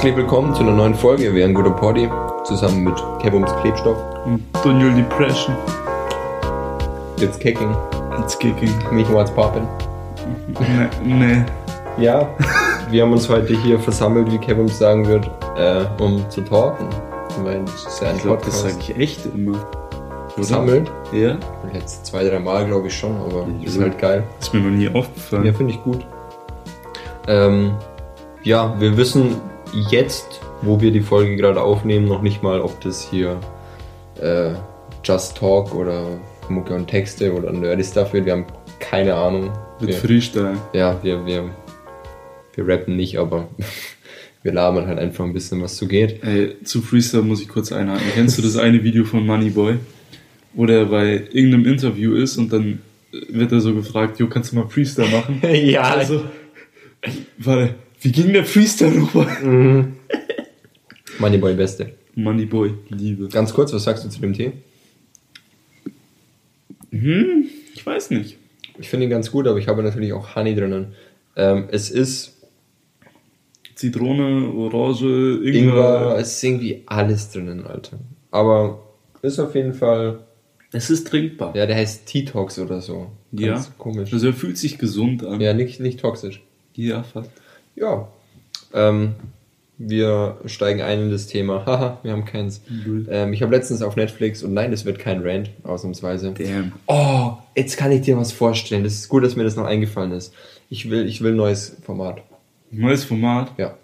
Herzlich willkommen zu einer neuen Folge Wer ein guter Poddy zusammen mit Kevums Klebstoff. Und Daniel Depression. It's kicking. It's kicking. Mich what's poppin'. Nee, nee. Ja, wir haben uns heute hier versammelt, wie Kevin sagen wird, äh, um zu talken. Weil das ist ja ein Ich glaube, das Podcast. sage ich echt immer. Versammelt? Ja. Jetzt zwei, drei Mal glaube ich schon, aber ist Ja. halt geil. Ist mir noch nie aufgefallen. Ja, finde ich gut. Ähm, ja, wir wissen jetzt, wo wir die Folge gerade aufnehmen, noch nicht mal, ob das hier äh, Just Talk oder Mucke und Texte oder Nerdy Stuff wird. Wir haben keine Ahnung. Mit Wir, Freestyle. ja, wir, wir, wir rappen nicht, aber wir labern halt einfach ein bisschen, was so geht. Ey, zu Freestyle muss ich kurz einhaken. Kennst du das eine Video von Moneyboy? Wo der bei irgendeinem Interview ist und dann wird er so gefragt, Jo, kannst du mal Freestyle machen? ja, Also, warte, wie ging der Freestyle nochmal? Moneyboy Beste. Moneyboy, Liebe. Ganz kurz, was sagst du zu dem Tee? Hm, ich weiß nicht. Ich finde ihn ganz gut, aber ich habe natürlich auch Honey drinnen. Ähm, es ist Zitrone, Orange, Ingwer. Ingwer, es ist irgendwie alles drinnen, Alter. Aber ist auf jeden Fall, Es ist trinkbar. ja, der heißt T-Tox oder so. Ja. Ganz komisch. Also er fühlt sich gesund an. Ja, nicht, nicht toxisch. Ja, fast. Ja. Ähm, wir steigen ein in das Thema. Haha, wir haben keins. Ähm, ich habe letztens auf Netflix, und nein, das wird kein Rant, ausnahmsweise. Damn. Oh, jetzt kann ich dir was vorstellen. Das ist gut, dass mir das noch eingefallen ist. Ich will, ich will ein neues Format. Neues Format. Ja.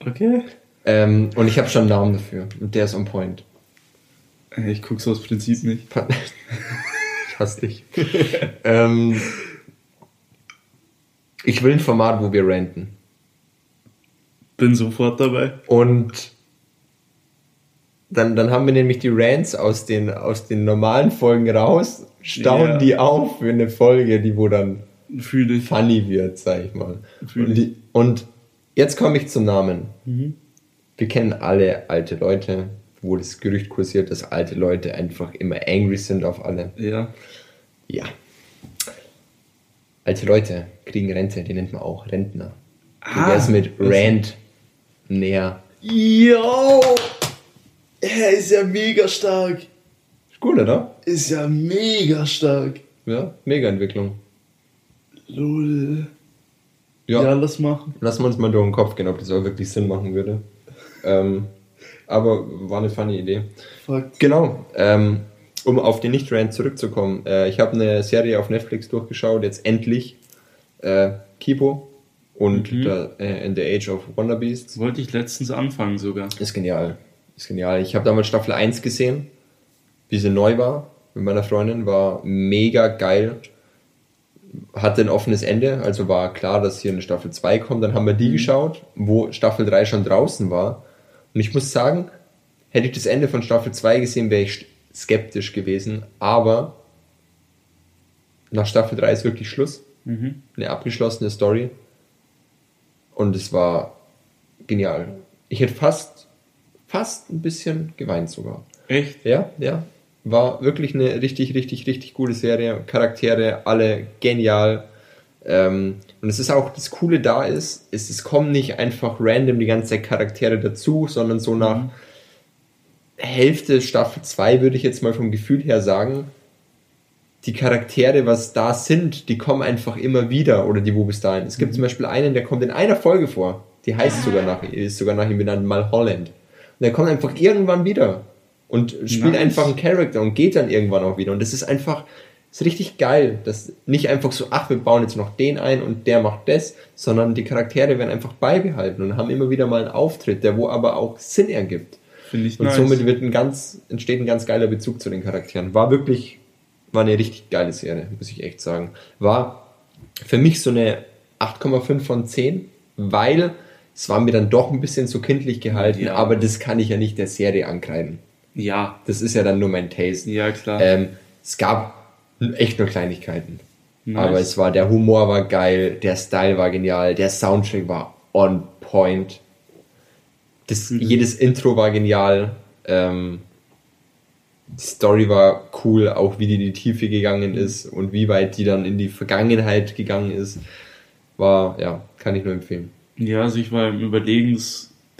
Okay. Ähm, und ich habe schon einen Namen dafür. Und der ist on point. Ey, Ich guck's aus Prinzip nicht. Ich hasse dich. ähm, ich will ein Format, wo wir ranten. Bin sofort dabei. Und dann, dann haben wir nämlich die Rants aus den, aus den normalen Folgen raus, stauen Ja. die auf für eine Folge, die wo dann Fühle ich. funny wird, sag ich mal. Fühl Und, die, und jetzt komme ich zum Namen. Mhm. Wir kennen alle alte Leute, wo das Gerücht kursiert, dass alte Leute einfach immer angry sind auf alle. Ja. Ja. Alte Leute kriegen Rente, die nennt man auch Rentner. Wie Ah, wär's mit Rant näher? Yo! Er ist ja mega stark. Ist gut, oder? Ist ja mega stark. Ja, mega Entwicklung. Lol. Ja, Ja, lass machen. wir uns mal durch den Kopf gehen, ob das auch wirklich Sinn machen würde. Ähm, aber war eine funny Idee. Fuck. Genau, ähm, um auf den Nicht-Rant zurückzukommen. Äh, ich habe eine Serie auf Netflix durchgeschaut, jetzt endlich. Äh, Kipo und Mhm. der, äh, In the Age of Wonder Beasts. Wollte ich letztens anfangen sogar. Ist genial. Ist genial. Ich habe damals Staffel 1 gesehen, wie sie neu war mit meiner Freundin. War mega geil. Hatte ein offenes Ende, also war klar, dass hier eine Staffel 2 kommt. Dann haben wir die geschaut, wo Staffel 3 schon draußen war. Und ich muss sagen, hätte ich das Ende von Staffel 2 gesehen, wäre ich skeptisch gewesen. Aber nach Staffel 3 ist wirklich Schluss Mhm. eine abgeschlossene Story. Und es war genial. Ich hätte fast, fast ein bisschen geweint sogar. Echt? Ja, ja. War wirklich eine richtig, richtig, richtig gute Serie. Charaktere, alle genial. Ähm, und es ist auch, das Coole da ist, ist, es kommen nicht einfach random die ganze Zeit Charaktere dazu, sondern so nach Hälfte Staffel 2 würde ich jetzt mal vom Gefühl her sagen, die Charaktere, was da sind, die kommen einfach immer wieder oder die wo bis dahin. Es gibt zum Beispiel einen, der kommt in einer Folge vor. Die heißt sogar nach, ist sogar nach ihm benannt, Mal Holland. Und der kommt einfach irgendwann wieder und spielt Nice. einfach einen Charakter und geht dann irgendwann auch wieder. Und das ist einfach, ist richtig geil, dass nicht einfach so, ach, wir bauen jetzt noch den ein und der macht das, sondern die Charaktere werden einfach beibehalten und haben immer wieder mal einen Auftritt, der wo aber auch Sinn ergibt. Finde ich Und nice. somit wird ein ganz, entsteht ein ganz geiler Bezug zu den Charakteren. War wirklich, war eine richtig geile Serie, muss ich echt sagen. War für mich so eine 8,5 von 10, weil es war mir dann doch ein bisschen zu kindlich gehalten, Ja. aber das kann ich ja nicht der Serie ankreiden. ja. Das ist ja dann nur mein Taste. Ja, klar. Ähm, es gab echt nur Kleinigkeiten. Nice. Aber es war, der Humor war geil, der Style war genial, der Soundtrack war on point. Das, Mhm. Jedes Intro war genial. Ähm, die Story war cool, auch wie die in die Tiefe gegangen Mhm. ist und wie weit die dann in die Vergangenheit gegangen ist. War, ja, kann ich nur empfehlen. Ja, also ich war im Überlegen,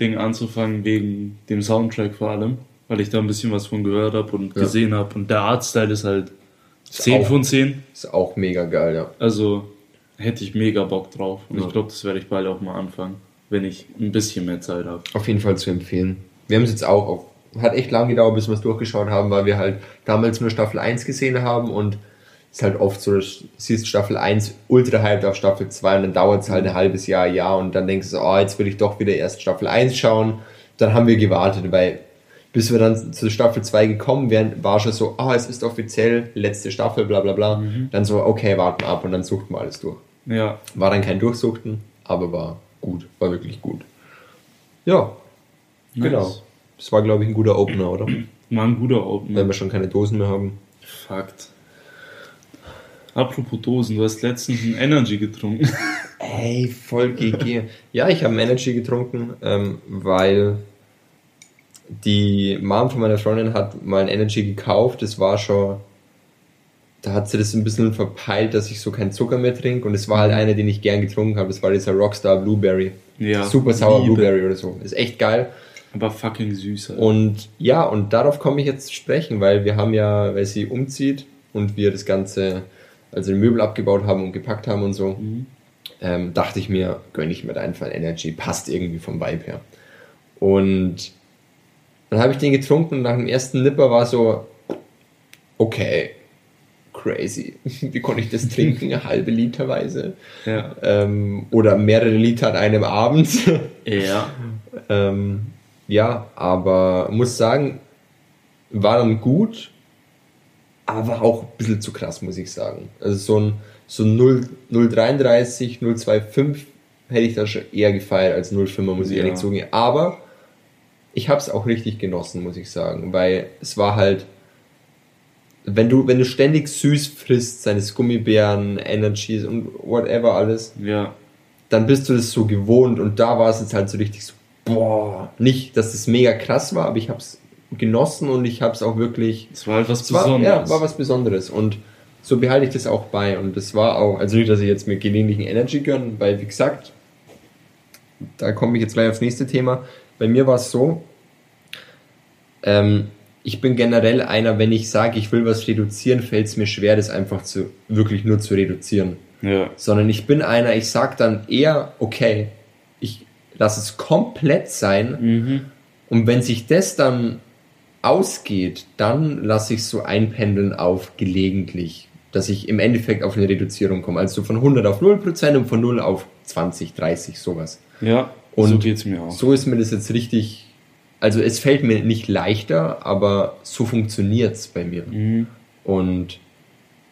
Ding anzufangen wegen dem Soundtrack vor allem, weil ich da ein bisschen was von gehört habe und Ja. gesehen habe. Und der Artstyle ist halt 10 auch- von 10. Ist auch mega geil, ja. Also hätte ich mega Bock drauf. Und Ja. ich glaube, das werde ich bald auch mal anfangen, wenn ich ein bisschen mehr Zeit habe. Auf jeden Fall zu empfehlen. Wir haben es jetzt auch auf, hat echt lange gedauert, bis wir es durchgeschaut haben, weil wir halt damals nur Staffel 1 gesehen haben und es ist halt oft so, dass du siehst Staffel 1 ultra hyped auf Staffel 2 und dann dauert es halt ein halbes Jahr, Jahr und dann denkst du, oh, jetzt will ich doch wieder erst Staffel 1 schauen. Dann haben wir gewartet, weil bis wir dann zu Staffel 2 gekommen wären, war schon so, ah, es ist offiziell letzte Staffel, bla bla bla. Dann so, okay, warten wir ab und dann suchten wir alles durch. Ja, War dann kein Durchsuchten, aber war gut, war wirklich gut. Ja, nice. genau. Das war, glaube ich, ein guter Opener, oder? War ein guter Opener. Wenn wir schon keine Dosen mehr haben. Fakt. Apropos Dosen, du hast letztens ein Energy getrunken. Ey, voll GG. ja, ich habe Energy getrunken, ähm, weil die Mom von meiner Freundin hat mal ein Energy gekauft. Das war schon, da hat sie das ein bisschen verpeilt, dass ich so keinen Zucker mehr trinke. Und es war halt einer, den ich gern getrunken habe. Das war dieser Rockstar Blueberry. Ja, Super sauer Liebe. Blueberry oder so. Ist echt geil. Aber fucking süß. Alter. Und ja, und darauf komme ich jetzt zu sprechen, weil wir haben ja, weil sie umzieht und wir das Ganze, also die Möbel abgebaut haben und gepackt haben und so, Mhm. ähm, dachte ich mir, gönne ich mir da einfach Energy, passt irgendwie vom Vibe her. Und dann habe ich den getrunken und nach dem ersten Nipper war so, okay, crazy. Wie konnte ich das trinken? Halbe Literweise. Ja. Ähm, oder mehrere Liter an einem Abend. Ja. Ähm, ja, aber muss sagen, war dann gut, aber auch ein bisschen zu krass, muss ich sagen. Also so ein, so ein 0, 0,33, 0,25 hätte ich da schon eher gefeiert als 0,5er, muss ich Ja. ehrlich zugeben. Aber ich habe es auch richtig genossen, muss ich sagen, weil es war halt, wenn du, wenn du ständig süß frisst, seines Gummibären, Energies und whatever alles, Ja. dann bist du das so gewohnt und da war es jetzt halt so richtig so, boah, nicht, dass es mega krass war, aber ich habe es genossen und ich habe es auch wirklich, Es war halt was war, Besonderes. ja, war was Besonderes und so behalte ich das auch bei und das war auch, also nicht, dass ich jetzt mir gelegentlichen Energy gönne, weil wie gesagt, da komme ich jetzt gleich aufs nächste Thema, bei mir war es so, ähm, ich bin generell einer, wenn ich sage, ich will was reduzieren, fällt es mir schwer, das einfach zu, wirklich nur zu reduzieren ja. sondern ich bin einer, ich sag dann eher, okay, ich lasse es komplett sein Mhm. und wenn sich das dann ausgeht, dann lasse ich es so einpendeln auf gelegentlich, dass ich im Endeffekt auf eine Reduzierung komme, also von 100 auf 0% und von 0 auf 20, 30, sowas. Ja. Und so geht's mir auch. So ist mir das jetzt richtig, also es fällt mir nicht leichter, aber so funktioniert's bei mir. Mhm. Und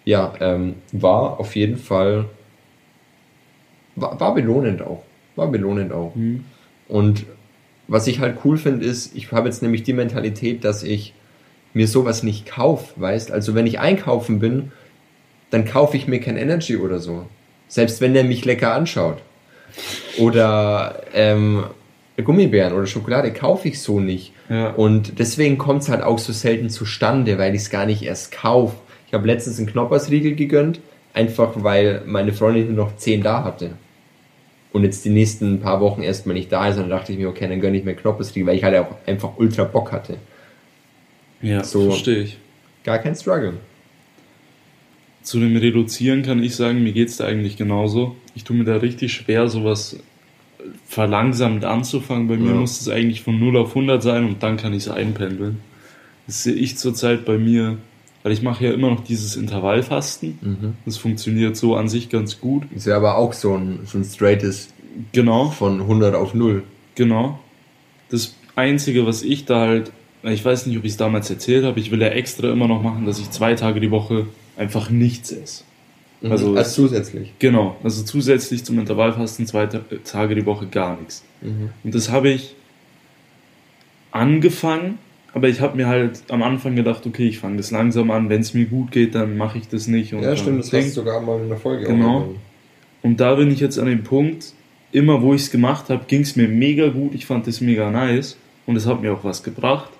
ja, ähm, war auf jeden Fall, war, war belohnend auch. War belohnend auch. Mhm. Und was ich halt cool finde, ist, ich habe jetzt nämlich die Mentalität, dass ich mir sowas nicht kaufe, weißt? Also wenn ich einkaufen bin, dann kaufe ich mir kein Energy oder so. Selbst wenn der mich lecker anschaut. Oder ähm, Gummibären oder Schokolade kaufe ich so nicht. Ja. Und deswegen kommt es halt auch so selten zustande, weil ich es gar nicht erst kaufe. Ich habe letztens einen Knoppersriegel gegönnt, einfach weil meine Freundin nur noch 10 da hatte. Und jetzt die nächsten paar Wochen erstmal nicht da ist, und dann dachte ich mir, okay, dann gönne ich mir Knoppersriegel, weil ich halt auch einfach ultra Bock hatte. Ja, So. verstehe ich. Gar kein Struggle. Zu dem Reduzieren kann ich sagen, mir geht's da eigentlich genauso. Ich tue mir da richtig schwer, sowas verlangsamt anzufangen. Bei mir Ja. muss es eigentlich von 0 auf 100 sein und dann kann ich es einpendeln. Das sehe ich zurzeit bei mir, weil ich mache ja immer noch dieses Intervallfasten. Mhm. Das funktioniert so an sich ganz gut. Ist ja aber auch so ein, so ein straightes Genau. von 100 auf 0. Genau. Das Einzige, was ich da halt, ich weiß nicht, ob ich es damals erzählt habe, ich will ja extra immer noch machen, dass ich zwei Tage die Woche einfach nichts esse. Also- Also als zusätzlich. Genau, also zusätzlich zum Intervallfasten zwei Ta- Tage die Woche gar nichts. Mhm. Und das habe ich angefangen, aber ich habe mir halt am Anfang gedacht, okay, ich fange das langsam an, wenn es mir gut geht, dann mache ich das nicht. Und Ja, stimmt, das hast du sogar mal in der Folge Genau. Und da bin ich jetzt an dem Punkt, immer wo ich es gemacht habe, ging es mir mega gut, ich fand es mega nice und es hat mir auch was gebracht.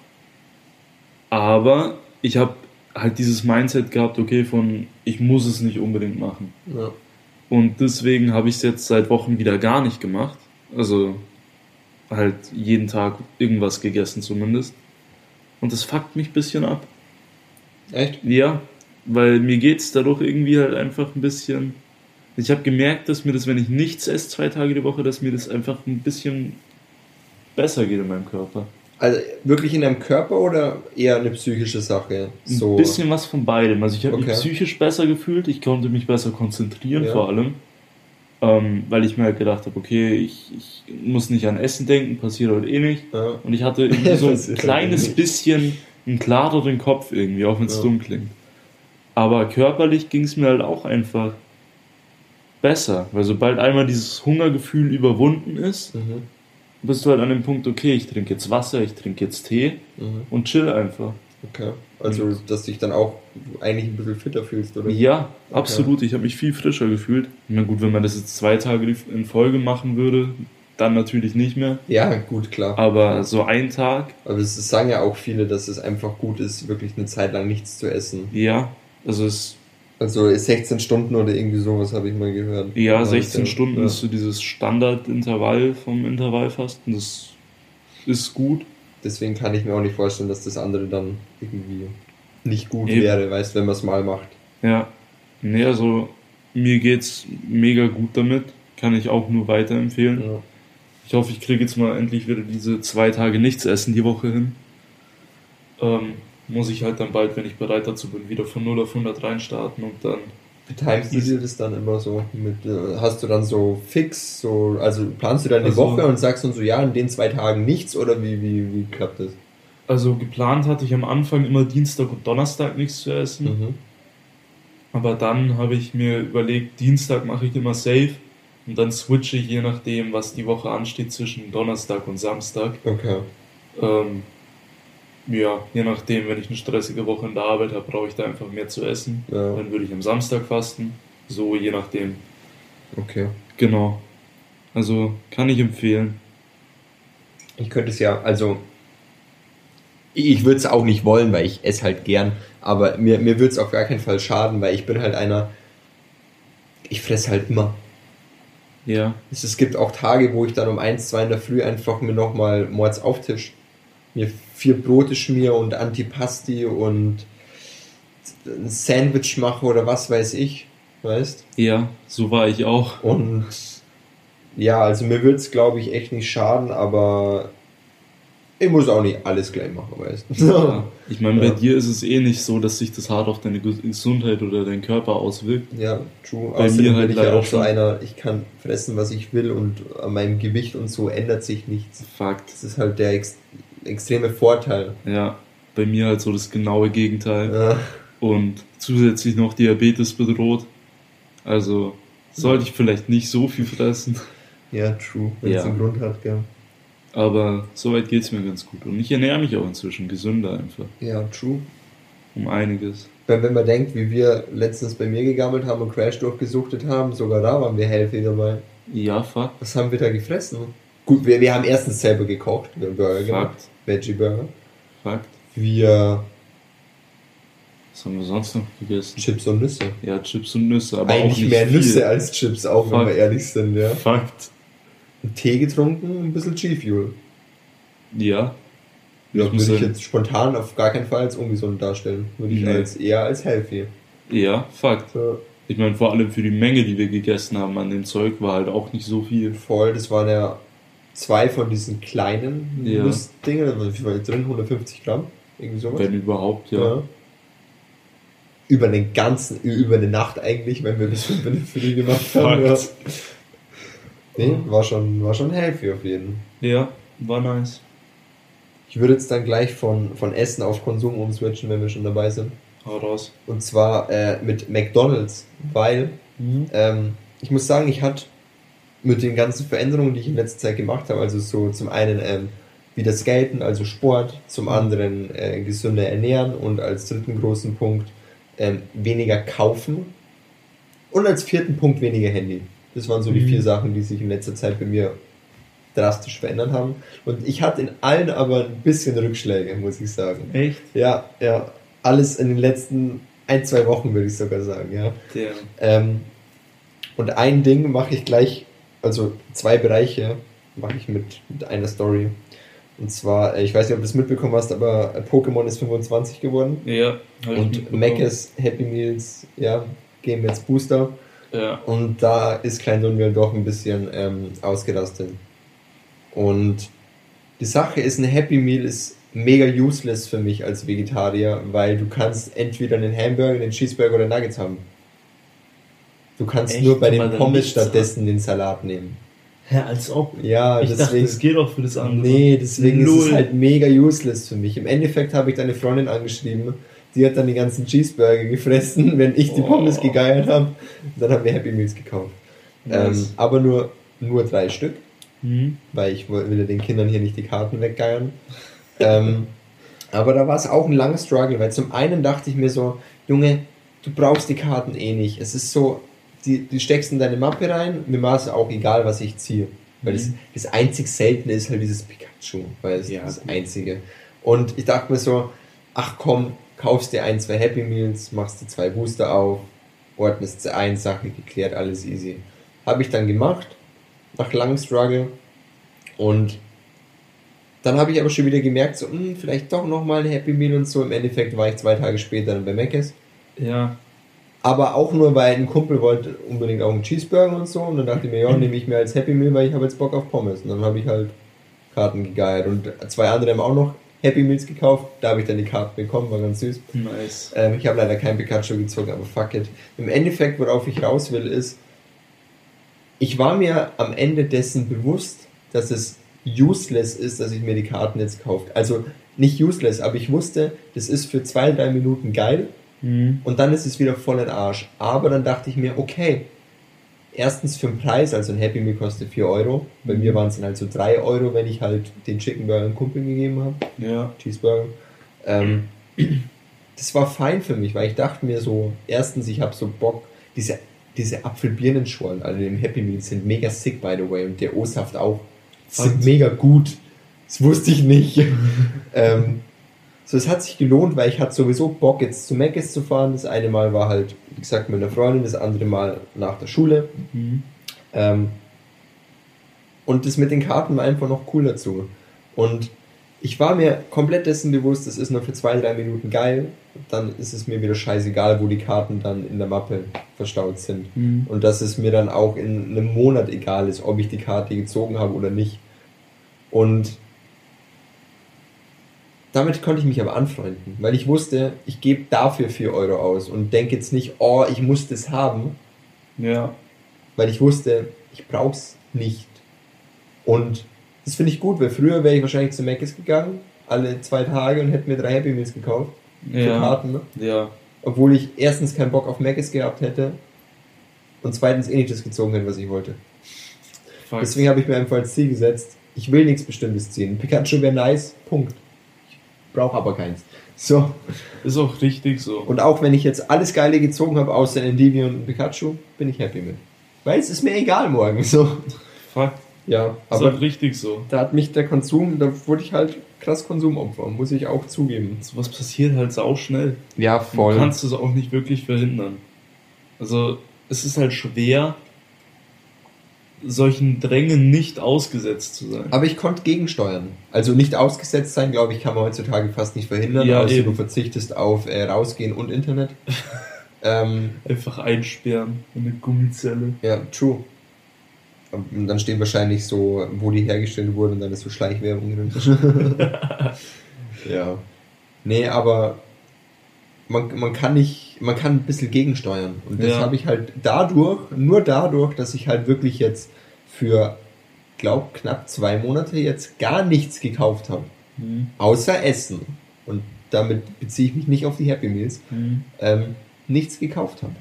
Aber ich habe halt dieses Mindset gehabt, okay, von ich muss es nicht unbedingt machen. Ja. Und deswegen habe ich es jetzt seit Wochen wieder gar nicht gemacht. Also halt jeden Tag irgendwas gegessen zumindest. Und das fuckt mich ein bisschen ab. Echt? Ja, weil mir geht's dadurch irgendwie halt einfach ein bisschen. Ich habe gemerkt, dass mir das, wenn ich nichts esse, zwei Tage die Woche, dass mir das einfach ein bisschen besser geht in meinem Körper. Also wirklich in deinem Körper oder eher eine psychische Sache? So. Ein bisschen was von beidem. Also ich habe Okay. mich psychisch besser gefühlt, ich konnte mich besser konzentrieren Ja. vor allem. Ähm, weil ich mir halt gedacht habe, okay, ich, ich muss nicht an Essen denken, passiert heute eh nicht. Ja. Und ich hatte irgendwie so ein kleines bisschen einen klareren Kopf irgendwie, auch wenn es Ja. dumm klingt. Aber körperlich ging es mir halt auch einfach besser. Weil sobald einmal dieses Hungergefühl überwunden ist, Mhm. Bist du halt an dem Punkt, okay, ich trinke jetzt Wasser, ich trinke jetzt Tee Mhm. und chill einfach. Okay. Also, dass du dich dann auch eigentlich ein bisschen fitter fühlst, oder? Ja, absolut. Ich habe mich viel frischer gefühlt. Na gut, wenn man das jetzt zwei Tage in Folge machen würde, dann natürlich nicht mehr. Ja, gut, klar. Aber so ein Tag, Aber es sagen ja auch viele, dass es einfach gut ist, wirklich eine Zeit lang nichts zu essen. ja, also es, Also 16 Stunden oder irgendwie sowas habe ich mal gehört. ja, Aber 16 ist ja- Stunden ja. ist so dieses Standardintervall vom Intervallfasten. Das ist gut. Deswegen kann ich mir auch nicht vorstellen, dass das andere dann irgendwie nicht gut Eben. wäre, weißt wenn man es mal macht. Ja. Nee, also mir geht's mega gut damit. Kann ich auch nur weiterempfehlen. Ja. Ich hoffe, ich kriege jetzt mal endlich wieder diese zwei Tage nichts essen die Woche hin. Ähm, muss ich halt dann bald, wenn ich bereit dazu bin, wieder von 0 auf 100 reinstarten und dann. Timest du dir das dann immer so mit, äh, hast du dann so fix, so, also planst du dann Also- Woche und sagst dann so, ja, in den zwei Tagen nichts oder wie, wie, wie klappt das? Also geplant hatte ich am Anfang immer Dienstag und Donnerstag nichts zu essen. Mhm. Aber dann habe ich mir überlegt, Dienstag mache ich immer safe und dann switche ich je nachdem, was die Woche ansteht, zwischen Donnerstag und Samstag. Okay. Ähm, ja, je nachdem, wenn ich eine stressige Woche in der Arbeit habe, brauche ich da einfach mehr zu essen. Ja. Dann würde ich am Samstag fasten. So, je nachdem. Okay. Genau. Also kann ich empfehlen. Ich könnte es ja, also ich würde es auch nicht wollen, weil ich esse halt gern, aber mir, mir würde es auf gar keinen Fall schaden, weil ich bin halt einer, ich fresse halt immer. Ja. Es, es gibt auch Tage, wo ich dann um eins, zwei in der Früh einfach mir nochmal Mords auftisch. Mir vier Brote schmier und Antipasti und ein Sandwich mache oder was weiß ich, weißt? Ja, so war ich auch. Und ja, also mir würde es glaube ich echt nicht schaden, aber ich muss auch nicht alles gleich machen, weißt du? Ja. Ich meine, bei Ja. dir ist es eh nicht so, dass sich das hart auf deine Ges- Gesundheit oder deinen Körper auswirkt. Ja, true. Bei Außerdem mir halt bin ich ja auch so einer, ich kann fressen, was ich will und an meinem Gewicht und so ändert sich nichts. Fakt. Das ist halt der ex extreme Vorteil. Ja, bei mir halt so das genaue Gegenteil. Ja. Und zusätzlich noch Diabetes bedroht. Also sollte ich vielleicht nicht so viel fressen. Ja, true. Wenn es Ja. einen Grund hat, gell. Aber soweit geht es mir ganz gut. Und ich ernähre mich auch inzwischen gesünder einfach. Ja, true. Um einiges. Wenn, wenn man denkt, wie wir letztens bei mir gegammelt haben und Crash durchgesuchtet haben, sogar da waren wir healthy dabei. Ja, Fakt. Was haben wir da gefressen? Gut, wir, wir haben erstens selber gekocht, wir haben Burger gemacht, Fakt. Veggie Burger. Fakt. Wir Was haben wir sonst noch gegessen? Chips und Nüsse. Ja, Chips und Nüsse. Aber auch Eigentlich nicht mehr viel. Nüsse als Chips, auch wenn Fuck. wir ehrlich sind, ja. Fakt. Einen Tee getrunken, ein bisschen G-Fuel. Ja. Ja, muss würde ich jetzt spontan auf gar keinen Fall als ungesund darstellen. Würde ich Nee. als eher als healthy. Ja, Fakt. So, Ich meine, vor allem für die Menge, die wir gegessen haben an dem Zeug, war halt auch nicht so viel. voll, das waren ja zwei von diesen kleinen Ja. Nussdingen, also wie viel war drin? 150 Gramm? Irgendwie sowas? Wenn überhaupt, ja. Über den ganzen, über eine Nacht eigentlich, wenn wir das fünf der Früh gemacht haben. Ja. Nee, war schon, war schon healthy auf jeden Fall. Ja, war nice. Ich würde jetzt dann gleich von, von Essen auf Konsum umswitchen, wenn wir schon dabei sind. Hau raus. Und zwar äh, mit McDonalds, weil ähm, ich muss sagen, ich hatte mit den ganzen Veränderungen, die ich in letzter Zeit gemacht habe, also so zum einen ähm, wieder Skaten, also Sport, zum anderen äh, gesünder ernähren und als dritten großen Punkt ähm, weniger kaufen und als vierten Punkt weniger Handy. Das waren so die Mhm. vier Sachen, die sich in letzter Zeit bei mir drastisch verändert haben. Und ich hatte in allen aber ein bisschen Rückschläge, muss ich sagen. Echt? Ja, ja. Alles in den letzten ein, zwei Wochen, würde ich sogar sagen, ja. Der. Ähm, und ein Ding mache ich gleich, also zwei Bereiche, mache ich mit, mit einer Story. Und zwar, äh, ich weiß nicht, ob du es mitbekommen hast, aber Pokémon ist 25 geworden. Ja, Und. Mc's Happy Meals, ja, geben jetzt Booster. Ja. Und da ist Klein Dunwell doch ein bisschen ähm, ausgerastet. Und die Sache ist, ein Happy Meal ist mega useless für mich als Vegetarier, weil du kannst entweder einen Hamburger, einen Cheeseburger oder Nuggets haben. Du kannst Echt? nur bei den Pommes stattdessen den Salat nehmen. Hä, als ob. Ja, ich dachte, deswegen. das geht auch für das andere. Nee, deswegen ist Null. es halt mega useless für mich. Im Endeffekt habe ich deine Freundin angeschrieben. Die hat dann die ganzen Cheeseburger gefressen, wenn ich die Oh. Pommes gegeiert habe. Dann haben wir Happy Meals gekauft. Ähm, Nice. aber nur, nur drei Stück, Mhm. weil ich will will ja den Kindern hier nicht die Karten weggeiern. ähm, aber da war es auch ein langer Struggle, weil zum einen dachte ich mir so, Junge, du brauchst die Karten eh nicht. Es ist so, die, die steckst in deine Mappe rein, mir war es auch egal, was ich ziehe. Weil das, Mhm. das einzig Seltene ist halt dieses Pikachu, weil es Ja, das einzige. Und ich dachte mir so, ach komm, kaufst dir ein, zwei Happy Meals, machst dir zwei Booster auf, ordnest sie ein, Sache geklärt, alles easy. Habe ich dann gemacht, nach langem Struggle. Und dann habe ich aber schon wieder gemerkt, so, hm, vielleicht doch nochmal ein Happy Meal und so. Im Endeffekt war ich zwei Tage später dann bei Mc's. Ja. Aber auch nur, weil ein Kumpel wollte unbedingt auch einen Cheeseburger und so. Und dann dachte ich mir, ja, nehme ich mir als Happy Meal, weil ich habe jetzt Bock auf Pommes. Und dann habe ich halt Karten gegeiert. Und zwei andere haben auch noch Happy Meals gekauft. Da habe ich dann die Karten bekommen, war ganz süß. Nice. Ähm, ich habe leider kein Pikachu gezogen, aber fuck it. Im Endeffekt, worauf ich raus will, ist, ich war mir am Ende dessen bewusst, dass es useless ist, dass ich mir die Karten jetzt kaufe. Also nicht useless, aber ich wusste, das ist für zwei, drei Minuten geil Mhm. und dann ist es wieder voll in Arsch. Aber dann dachte ich mir, okay, erstens für den Preis, also ein Happy Meal kostet 4 Euro. Bei mir waren es dann halt so 3 Euro, wenn ich halt den Chicken Burger einem Kumpel gegeben habe. Ja. Cheeseburger. Ähm, das war fein für mich, weil ich dachte mir so, erstens, ich habe so Bock, diese, diese Apfelbirnenschorlen, also im Happy Meal, sind mega sick, by the way, und der O-Saft auch. Sind mega gut. Das wusste ich nicht. ähm, so, es hat sich gelohnt, weil ich hatte sowieso Bock, jetzt zu Mc's zu fahren. Das eine Mal war halt, wie gesagt, mit einer Freundin, das andere Mal nach der Schule. Mhm. Ähm, und das mit den Karten war einfach noch cool dazu. Und ich war mir komplett dessen bewusst, das ist nur für zwei, drei Minuten geil. Dann ist es mir wieder scheißegal, wo die Karten dann in der Mappe verstaut sind. Mhm. Und dass es mir dann auch in einem Monat egal ist, ob ich die Karte gezogen habe oder nicht. Und damit konnte ich mich aber anfreunden, weil ich wusste, ich gebe dafür 4 Euro aus und denke jetzt nicht, oh, ich muss das haben, Ja. weil ich wusste, ich brauch's nicht. Und das finde ich gut, weil früher wäre ich wahrscheinlich zu Mc's gegangen, alle zwei Tage und hätte mir drei Happy Meals gekauft Ja. Karten, ne? Ja. obwohl ich erstens keinen Bock auf Mc's gehabt hätte und zweitens eh nicht das gezogen hätte, was ich wollte. Fuck. Deswegen habe ich mir einfach als Ziel gesetzt, ich will nichts Bestimmtes ziehen. Pikachu wäre nice, Punkt. Brauche aber keins. So, Ist auch richtig so. und auch wenn ich jetzt alles Geile gezogen habe, außer Endivie und Pikachu, bin ich happy mit. Weil es ist mir egal morgen. So, Fuck. ja, Ist aber auch richtig so. da hat mich der Konsum, da wurde ich halt krass Konsumopfer, muss ich auch zugeben. Sowas passiert halt sau schnell. Ja, Du kannst es auch nicht wirklich verhindern. Also, es ist halt schwer, solchen Drängen nicht ausgesetzt zu sein. Aber ich konnte gegensteuern. Also nicht ausgesetzt sein, glaube ich, kann man heutzutage fast nicht verhindern, Ja, außer eben. du verzichtest auf äh, rausgehen und Internet. ähm, Einfach einsperren in eine Gummizelle. ja, true. Und dann stehen wahrscheinlich so, wo die hergestellt wurden, und dann ist so Schleichwerbung drin. ja. Nee, aber man, man kann nicht, man kann ein bisschen gegensteuern. Und das Ja. habe ich halt dadurch, nur dadurch, dass ich halt wirklich jetzt für, glaub, knapp zwei Monate jetzt gar nichts gekauft habe. Mhm. Außer Essen. Und damit beziehe ich mich nicht auf die Happy Meals. Mhm. Ähm, nichts gekauft habe.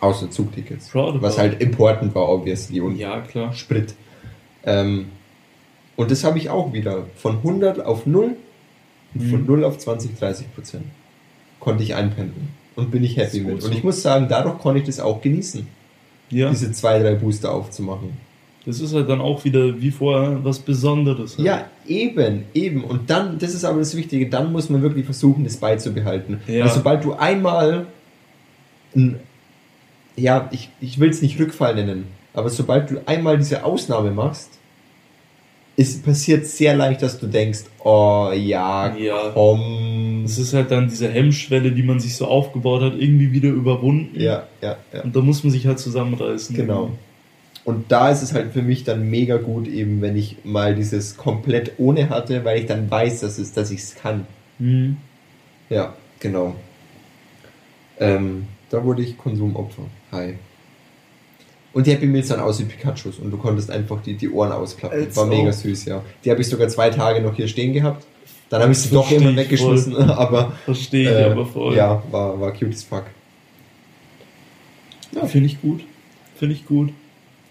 Außer Zugtickets. Was halt important war, obviously. Und Ja, klar. Sprit. Ähm, und das habe ich auch wieder. Von 100 auf 0 von Mhm. 0 auf 20, 30 Prozent. Konnte ich einpendeln. Und bin ich happy mit. so. Und ich muss sagen, dadurch konnte ich das auch genießen. Ja, Diese zwei, drei Booster aufzumachen. das ist halt dann auch wieder wie vorher was Besonderes. halt. Ja, eben, eben. Und dann, das ist aber das Wichtige, dann muss man wirklich versuchen, das beizubehalten. Ja. Weil sobald du einmal, ein, ja, ich, ich will es nicht Rückfall nennen, Aber sobald du einmal diese Ausnahme machst, ist passiert sehr leicht, dass du denkst, oh ja, Ja. komm. Das ist halt dann diese Hemmschwelle, die man sich so aufgebaut hat, irgendwie wieder überwunden. Ja, ja, ja. Und da muss man sich halt zusammenreißen. Genau. Und da ist es halt für mich dann mega gut, eben wenn ich mal dieses komplett ohne hatte, weil ich dann weiß, dass, es, dass ich es kann. Mhm. Ja, genau. Ähm, da wurde ich Konsumopfer. Hi. Und die Happy Meals sahen aus wie Pikachus und du konntest einfach die, die Ohren ausklappen. Als War mega süß, ja. Die habe ich sogar zwei Tage noch hier stehen gehabt. Dann habe ich sie doch irgendwann ich weggeschmissen, aber Verstehe ich äh, aber voll. ja, war, war cute as fuck. Ja, finde ich gut. Finde ich gut.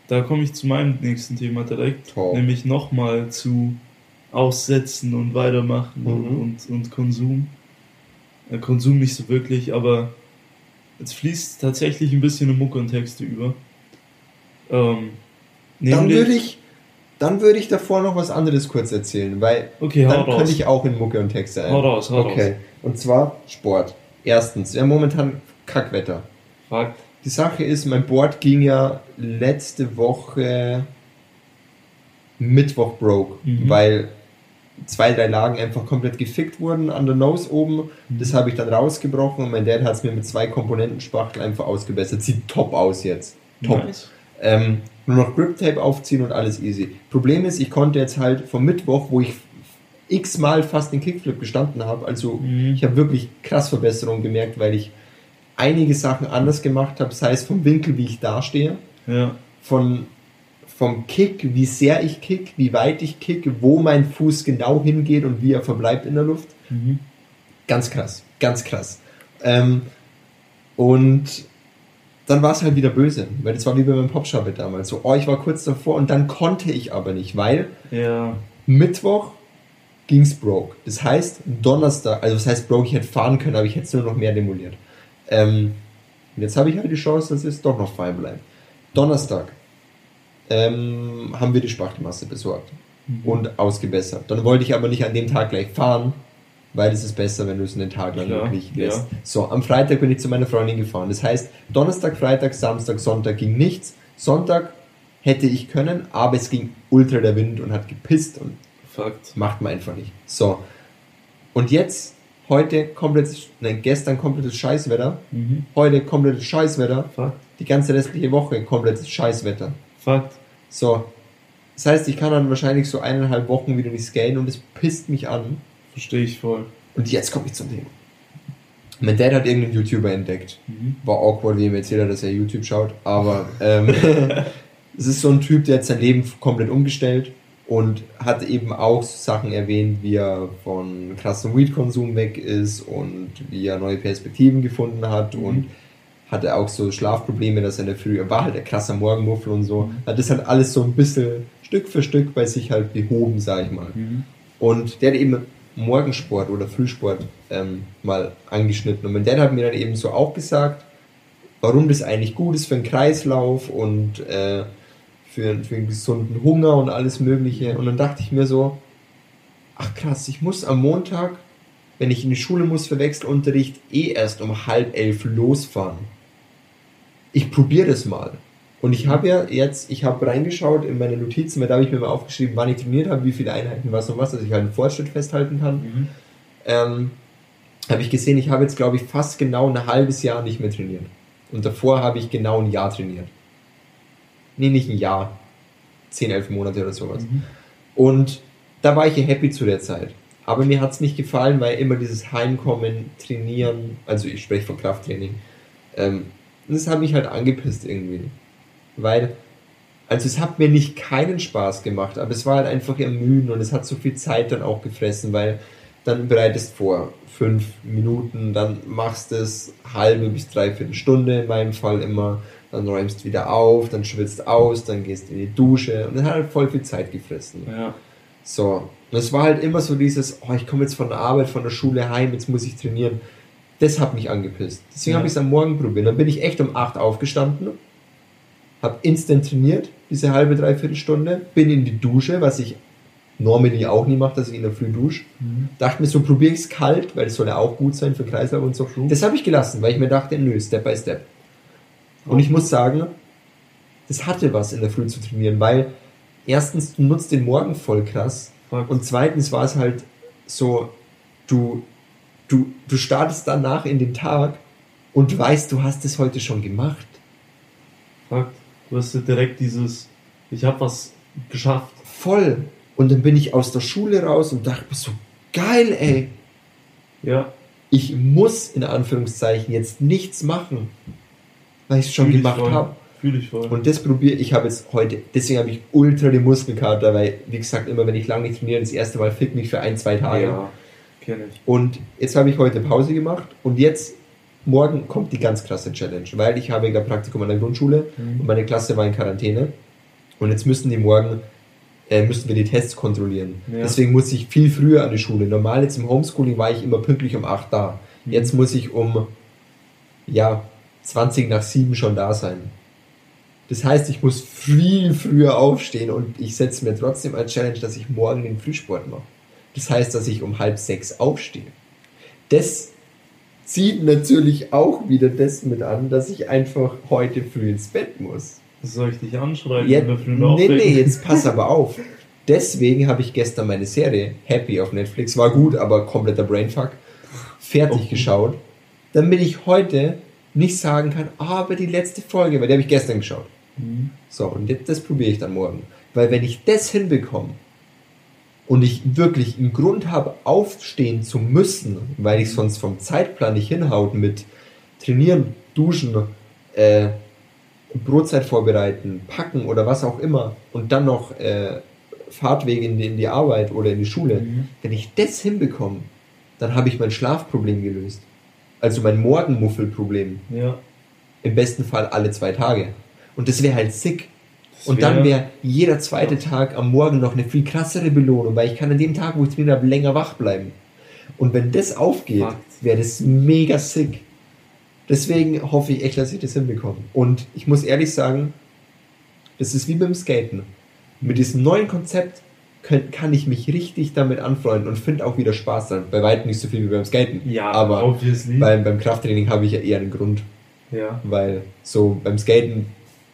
Da komme ich zu meinem nächsten Thema direkt. Top. Nämlich nochmal zu Aussetzen und Weitermachen Mhm. und, und, Konsum. Äh, Konsum nicht so wirklich, aber jetzt fließt tatsächlich ein bisschen in Mucke und Texte über. Ähm, Dann würde ich, dann würde ich davor noch was anderes kurz erzählen, weil Okay, dann raus. könnte ich auch in Mucke und Texte ein. Hau raus, hau Okay. Und zwar Sport. Erstens, wir haben momentan Kackwetter. Fakt. Die Sache ist, mein Board ging ja letzte Woche Mittwoch broke, Mhm. weil zwei, drei Lagen einfach komplett gefickt wurden an der Nose oben. Mhm. Das habe ich dann rausgebrochen und mein Dad hat es mir mit zwei Komponentenspachtel einfach ausgebessert. Sieht top aus jetzt. Top. Nice. Ähm, nur noch Grip Tape aufziehen und alles easy. Problem ist, ich konnte jetzt halt vom Mittwoch, wo ich x-mal fast den Kickflip gestanden habe, also Mhm. ich habe wirklich krass Verbesserungen gemerkt, weil ich einige Sachen anders gemacht habe, sei es vom Winkel, wie ich dastehe, Ja. von, vom Kick, wie sehr ich kick, wie weit ich kick, wo mein Fuß genau hingeht und wie er verbleibt in der Luft. Mhm. Ganz krass, ganz krass. Ähm, und dann war es halt wieder böse, weil das war wie bei meinem Popschabe damals. So, oh, ich war kurz davor und dann konnte ich aber nicht, weil Ja. Mittwoch ging's broke. Das heißt, Donnerstag, also das heißt broke, ich hätte fahren können, aber ich hätte es nur noch mehr demoliert. Ähm, jetzt habe ich halt die Chance, dass es doch noch fein bleibt. Donnerstag ähm, haben wir die Spachtelmasse besorgt Mhm. und ausgebessert. Dann wollte ich aber nicht an dem Tag gleich fahren, weil es ist besser, wenn du es einen Tag lang Klar, wirklich lässt. ja. So, am Freitag bin ich zu meiner Freundin gefahren. Das heißt, Donnerstag, Freitag, Samstag, Sonntag ging nichts. Sonntag hätte ich können, aber es ging ultra der Wind und hat gepisst und Fakt. macht man einfach nicht. So. Und jetzt, heute komplettes, nein, gestern komplettes Scheißwetter, Mhm. heute komplettes Scheißwetter, Fakt. die ganze restliche Woche komplettes Scheißwetter. Fakt. So. Das heißt, ich kann dann wahrscheinlich so eineinhalb Wochen wieder nicht skaten und es pisst mich an. Verstehe ich voll. Und jetzt komme ich zum Thema. Mein Dad hat irgendeinen YouTuber entdeckt. Mhm. War awkward, wie ihm erzählt hat, dass er YouTube schaut. Aber ähm, es ist so ein Typ, der hat sein Leben komplett umgestellt und hat eben auch so Sachen erwähnt, wie er von krassem Weed-Konsum weg ist und wie er neue Perspektiven gefunden hat Mhm. und hatte auch so Schlafprobleme, dass er in der Früh, er war halt der krasser Morgenmuffel und so. Hat das halt alles so ein bisschen Stück für Stück bei sich halt behoben, sag ich mal. Mhm. Und der hat eben Morgensport oder Frühsport ähm, mal angeschnitten. Und mein Dad hat mir dann eben so auch gesagt, warum das eigentlich gut ist für den Kreislauf und äh, für, für einen gesunden Hunger und alles Mögliche. Und dann dachte ich mir so, ach krass, ich muss am Montag, wenn ich in die Schule muss für Wechselunterricht, eh erst um halb elf losfahren. Ich probiere das mal. Und ich habe ja jetzt, ich habe reingeschaut in meine Notizen, weil da habe ich mir mal aufgeschrieben, wann ich trainiert habe, wie viele Einheiten, was und was, dass ich halt einen Fortschritt festhalten kann. Mhm. Ähm, habe ich gesehen, ich habe jetzt, glaube ich, fast genau ein halbes Jahr nicht mehr trainiert. Und davor habe ich genau ein Jahr trainiert. Nee, nicht ein Jahr. 10, 11 Monate oder sowas. Mhm. Und da war ich ja happy zu der Zeit. Aber mir hat es nicht gefallen, weil immer dieses Heimkommen, Trainieren, also ich spreche von Krafttraining, ähm, das hat mich halt angepisst irgendwie. Weil, also es hat mir nicht keinen Spaß gemacht, aber es war halt einfach ermüden und es hat so viel Zeit dann auch gefressen, weil dann bereitest vor fünf Minuten, dann machst es halbe bis dreiviertel Stunde in meinem Fall immer, dann räumst wieder auf, dann schwitzt aus, dann gehst in die Dusche und das hat halt voll viel Zeit gefressen. Ja. So, und es war halt immer so dieses, oh, ich komme jetzt von der Arbeit, von der Schule heim, jetzt muss ich trainieren. Das hat mich angepisst. Deswegen Ja. habe ich es am Morgen probiert. Dann bin ich echt um 8 aufgestanden, habe instant trainiert, diese halbe, dreiviertel Stunde, bin in die Dusche, was ich normally auch nie mache, dass ich in der Früh dusche. Mhm. Dachte mir so, probiere ich es kalt, weil es soll ja auch gut sein für Kreislauf und so. Das habe ich gelassen, weil ich mir dachte, nö, Step by Step. Und ich muss sagen, das hatte was in der Früh zu trainieren, weil erstens, du nutzt den Morgen voll krass Fuck. und zweitens war es halt so, du, du, du startest danach in den Tag und weißt, du hast es heute schon gemacht. Fakt. Du hast direkt dieses, ich habe was geschafft. Voll. Und dann bin ich aus der Schule raus und dachte mir so, geil, ey. Ja. Ich muss in Anführungszeichen jetzt nichts machen, weil ich es schon gemacht habe. Fühle ich voll. Und das probiere ich, habe jetzt heute, deswegen habe ich ultra die Muskelkater, weil, wie gesagt, immer wenn ich lange nicht trainiere, das erste Mal fick mich für ein, zwei Tage. ja, kenne ich. Und jetzt habe ich heute Pause gemacht und jetzt, morgen kommt die ganz krasse Challenge, weil ich habe ja Praktikum an der Grundschule Mhm. und meine Klasse war in Quarantäne und jetzt müssen die morgen, äh, müssen wir die Tests kontrollieren. Ja. Deswegen muss ich viel früher an die Schule. Normal jetzt im Homeschooling war ich immer pünktlich um 8 da. Mhm. Jetzt muss ich um, ja, 20 nach 7 schon da sein. Das heißt, ich muss viel früher aufstehen und ich setze mir trotzdem als Challenge, dass ich morgen den Frühsport mache. Das heißt, dass ich um halb sechs aufstehe. Das zieht natürlich auch wieder das mit an, dass ich einfach heute früh ins Bett muss. Soll ich dich anschreiben? Früh nee, nee, jetzt pass aber auf. Deswegen habe ich gestern meine Serie Happy auf Netflix, war gut, aber kompletter Brainfuck, fertig Okay. geschaut, damit ich heute nicht sagen kann, ah, aber die letzte Folge, weil die habe ich gestern geschaut. Mhm. So, und das probiere ich dann morgen. Weil wenn ich das hinbekomme und ich wirklich einen Grund habe, aufstehen zu müssen, weil ich sonst vom Zeitplan nicht hinhaut mit trainieren, duschen, äh, Brotzeit vorbereiten, packen oder was auch immer und dann noch äh, Fahrtwege in die, in die Arbeit oder in die Schule. Mhm. Wenn ich das hinbekomme, dann habe ich mein Schlafproblem gelöst. Also mein Morgenmuffelproblem. Ja. Im besten Fall alle zwei Tage. Und das wäre halt sick. Und dann wär- wäre jeder zweite Tag am Morgen noch eine viel krassere Belohnung, weil ich kann an dem Tag, wo ich trainiert habe, länger wach bleiben. Und wenn das aufgeht, wäre das mega sick. Deswegen hoffe ich echt, dass ich das hinbekomme. Und ich muss ehrlich sagen, das ist wie beim Skaten. Mit diesem neuen Konzept kann ich mich richtig damit anfreunden und finde auch wieder Spaß dran. Bei weitem nicht so viel wie beim Skaten. Ja, aber obviously. beim, beim Krafttraining habe ich ja eher einen Grund ja. weil so beim Skaten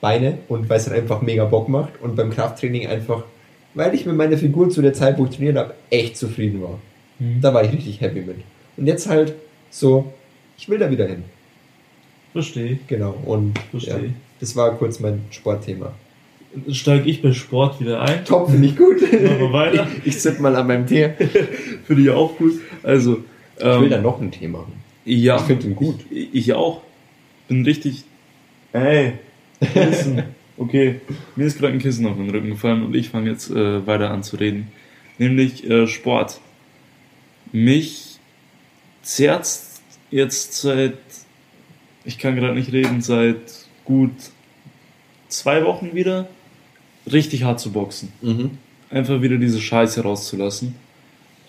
Beine und weil es halt einfach mega Bock macht und beim Krafttraining einfach, weil ich mit meiner Figur zu der Zeit, wo ich trainiert habe, echt zufrieden war. Mhm. Da war ich richtig happy mit. Und jetzt halt so, ich will da wieder hin. Verstehe. Genau. Und ja, Verstehe. das war kurz mein Sportthema. Steige ich bei Sport wieder ein. Top, finde ich gut. Machen wir weiter. Ich, ich sipp mal an meinem Tee. Finde ich auch gut. Also, Ich will ähm, da noch ein machen. ja. Ich finde ihn gut. Ich, ich auch. Bin richtig. Ey, Kissen. Okay, mir ist gerade ein Kissen auf den Rücken gefallen und ich fange jetzt äh, weiter an zu reden. Nämlich äh, Sport. Mich zerrt jetzt seit, ich kann gerade nicht reden, seit gut zwei Wochen wieder richtig hart zu boxen Mhm. einfach wieder diese Scheiße rauszulassen.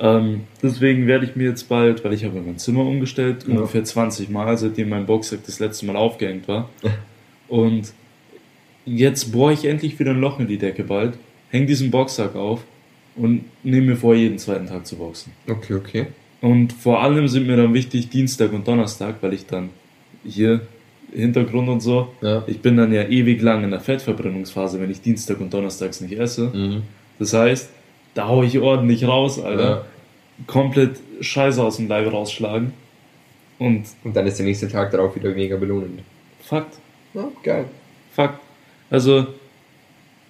Ähm, deswegen werde ich mir jetzt bald, weil ich habe mein Zimmer umgestellt, Ja. ungefähr 20 Mal, seitdem mein Boxsack das letzte Mal aufgehängt war. Und jetzt bohre ich endlich wieder ein Loch in die Decke bald, hänge diesen Boxsack auf und nehme mir vor, jeden zweiten Tag zu boxen. Okay, okay. Und vor allem sind mir dann wichtig Dienstag und Donnerstag, weil ich dann hier Hintergrund und so, Ja. ich bin dann ja ewig lang in der Fettverbrennungsphase, wenn ich Dienstag und Donnerstags nicht esse. Mhm. Das heißt, da hau ich ordentlich raus, Alter. Ja. Komplett Scheiße aus dem Leib rausschlagen. Und Und dann ist der nächste Tag darauf wieder mega belohnend. Fakt, Ja, geil. Fakt. Also,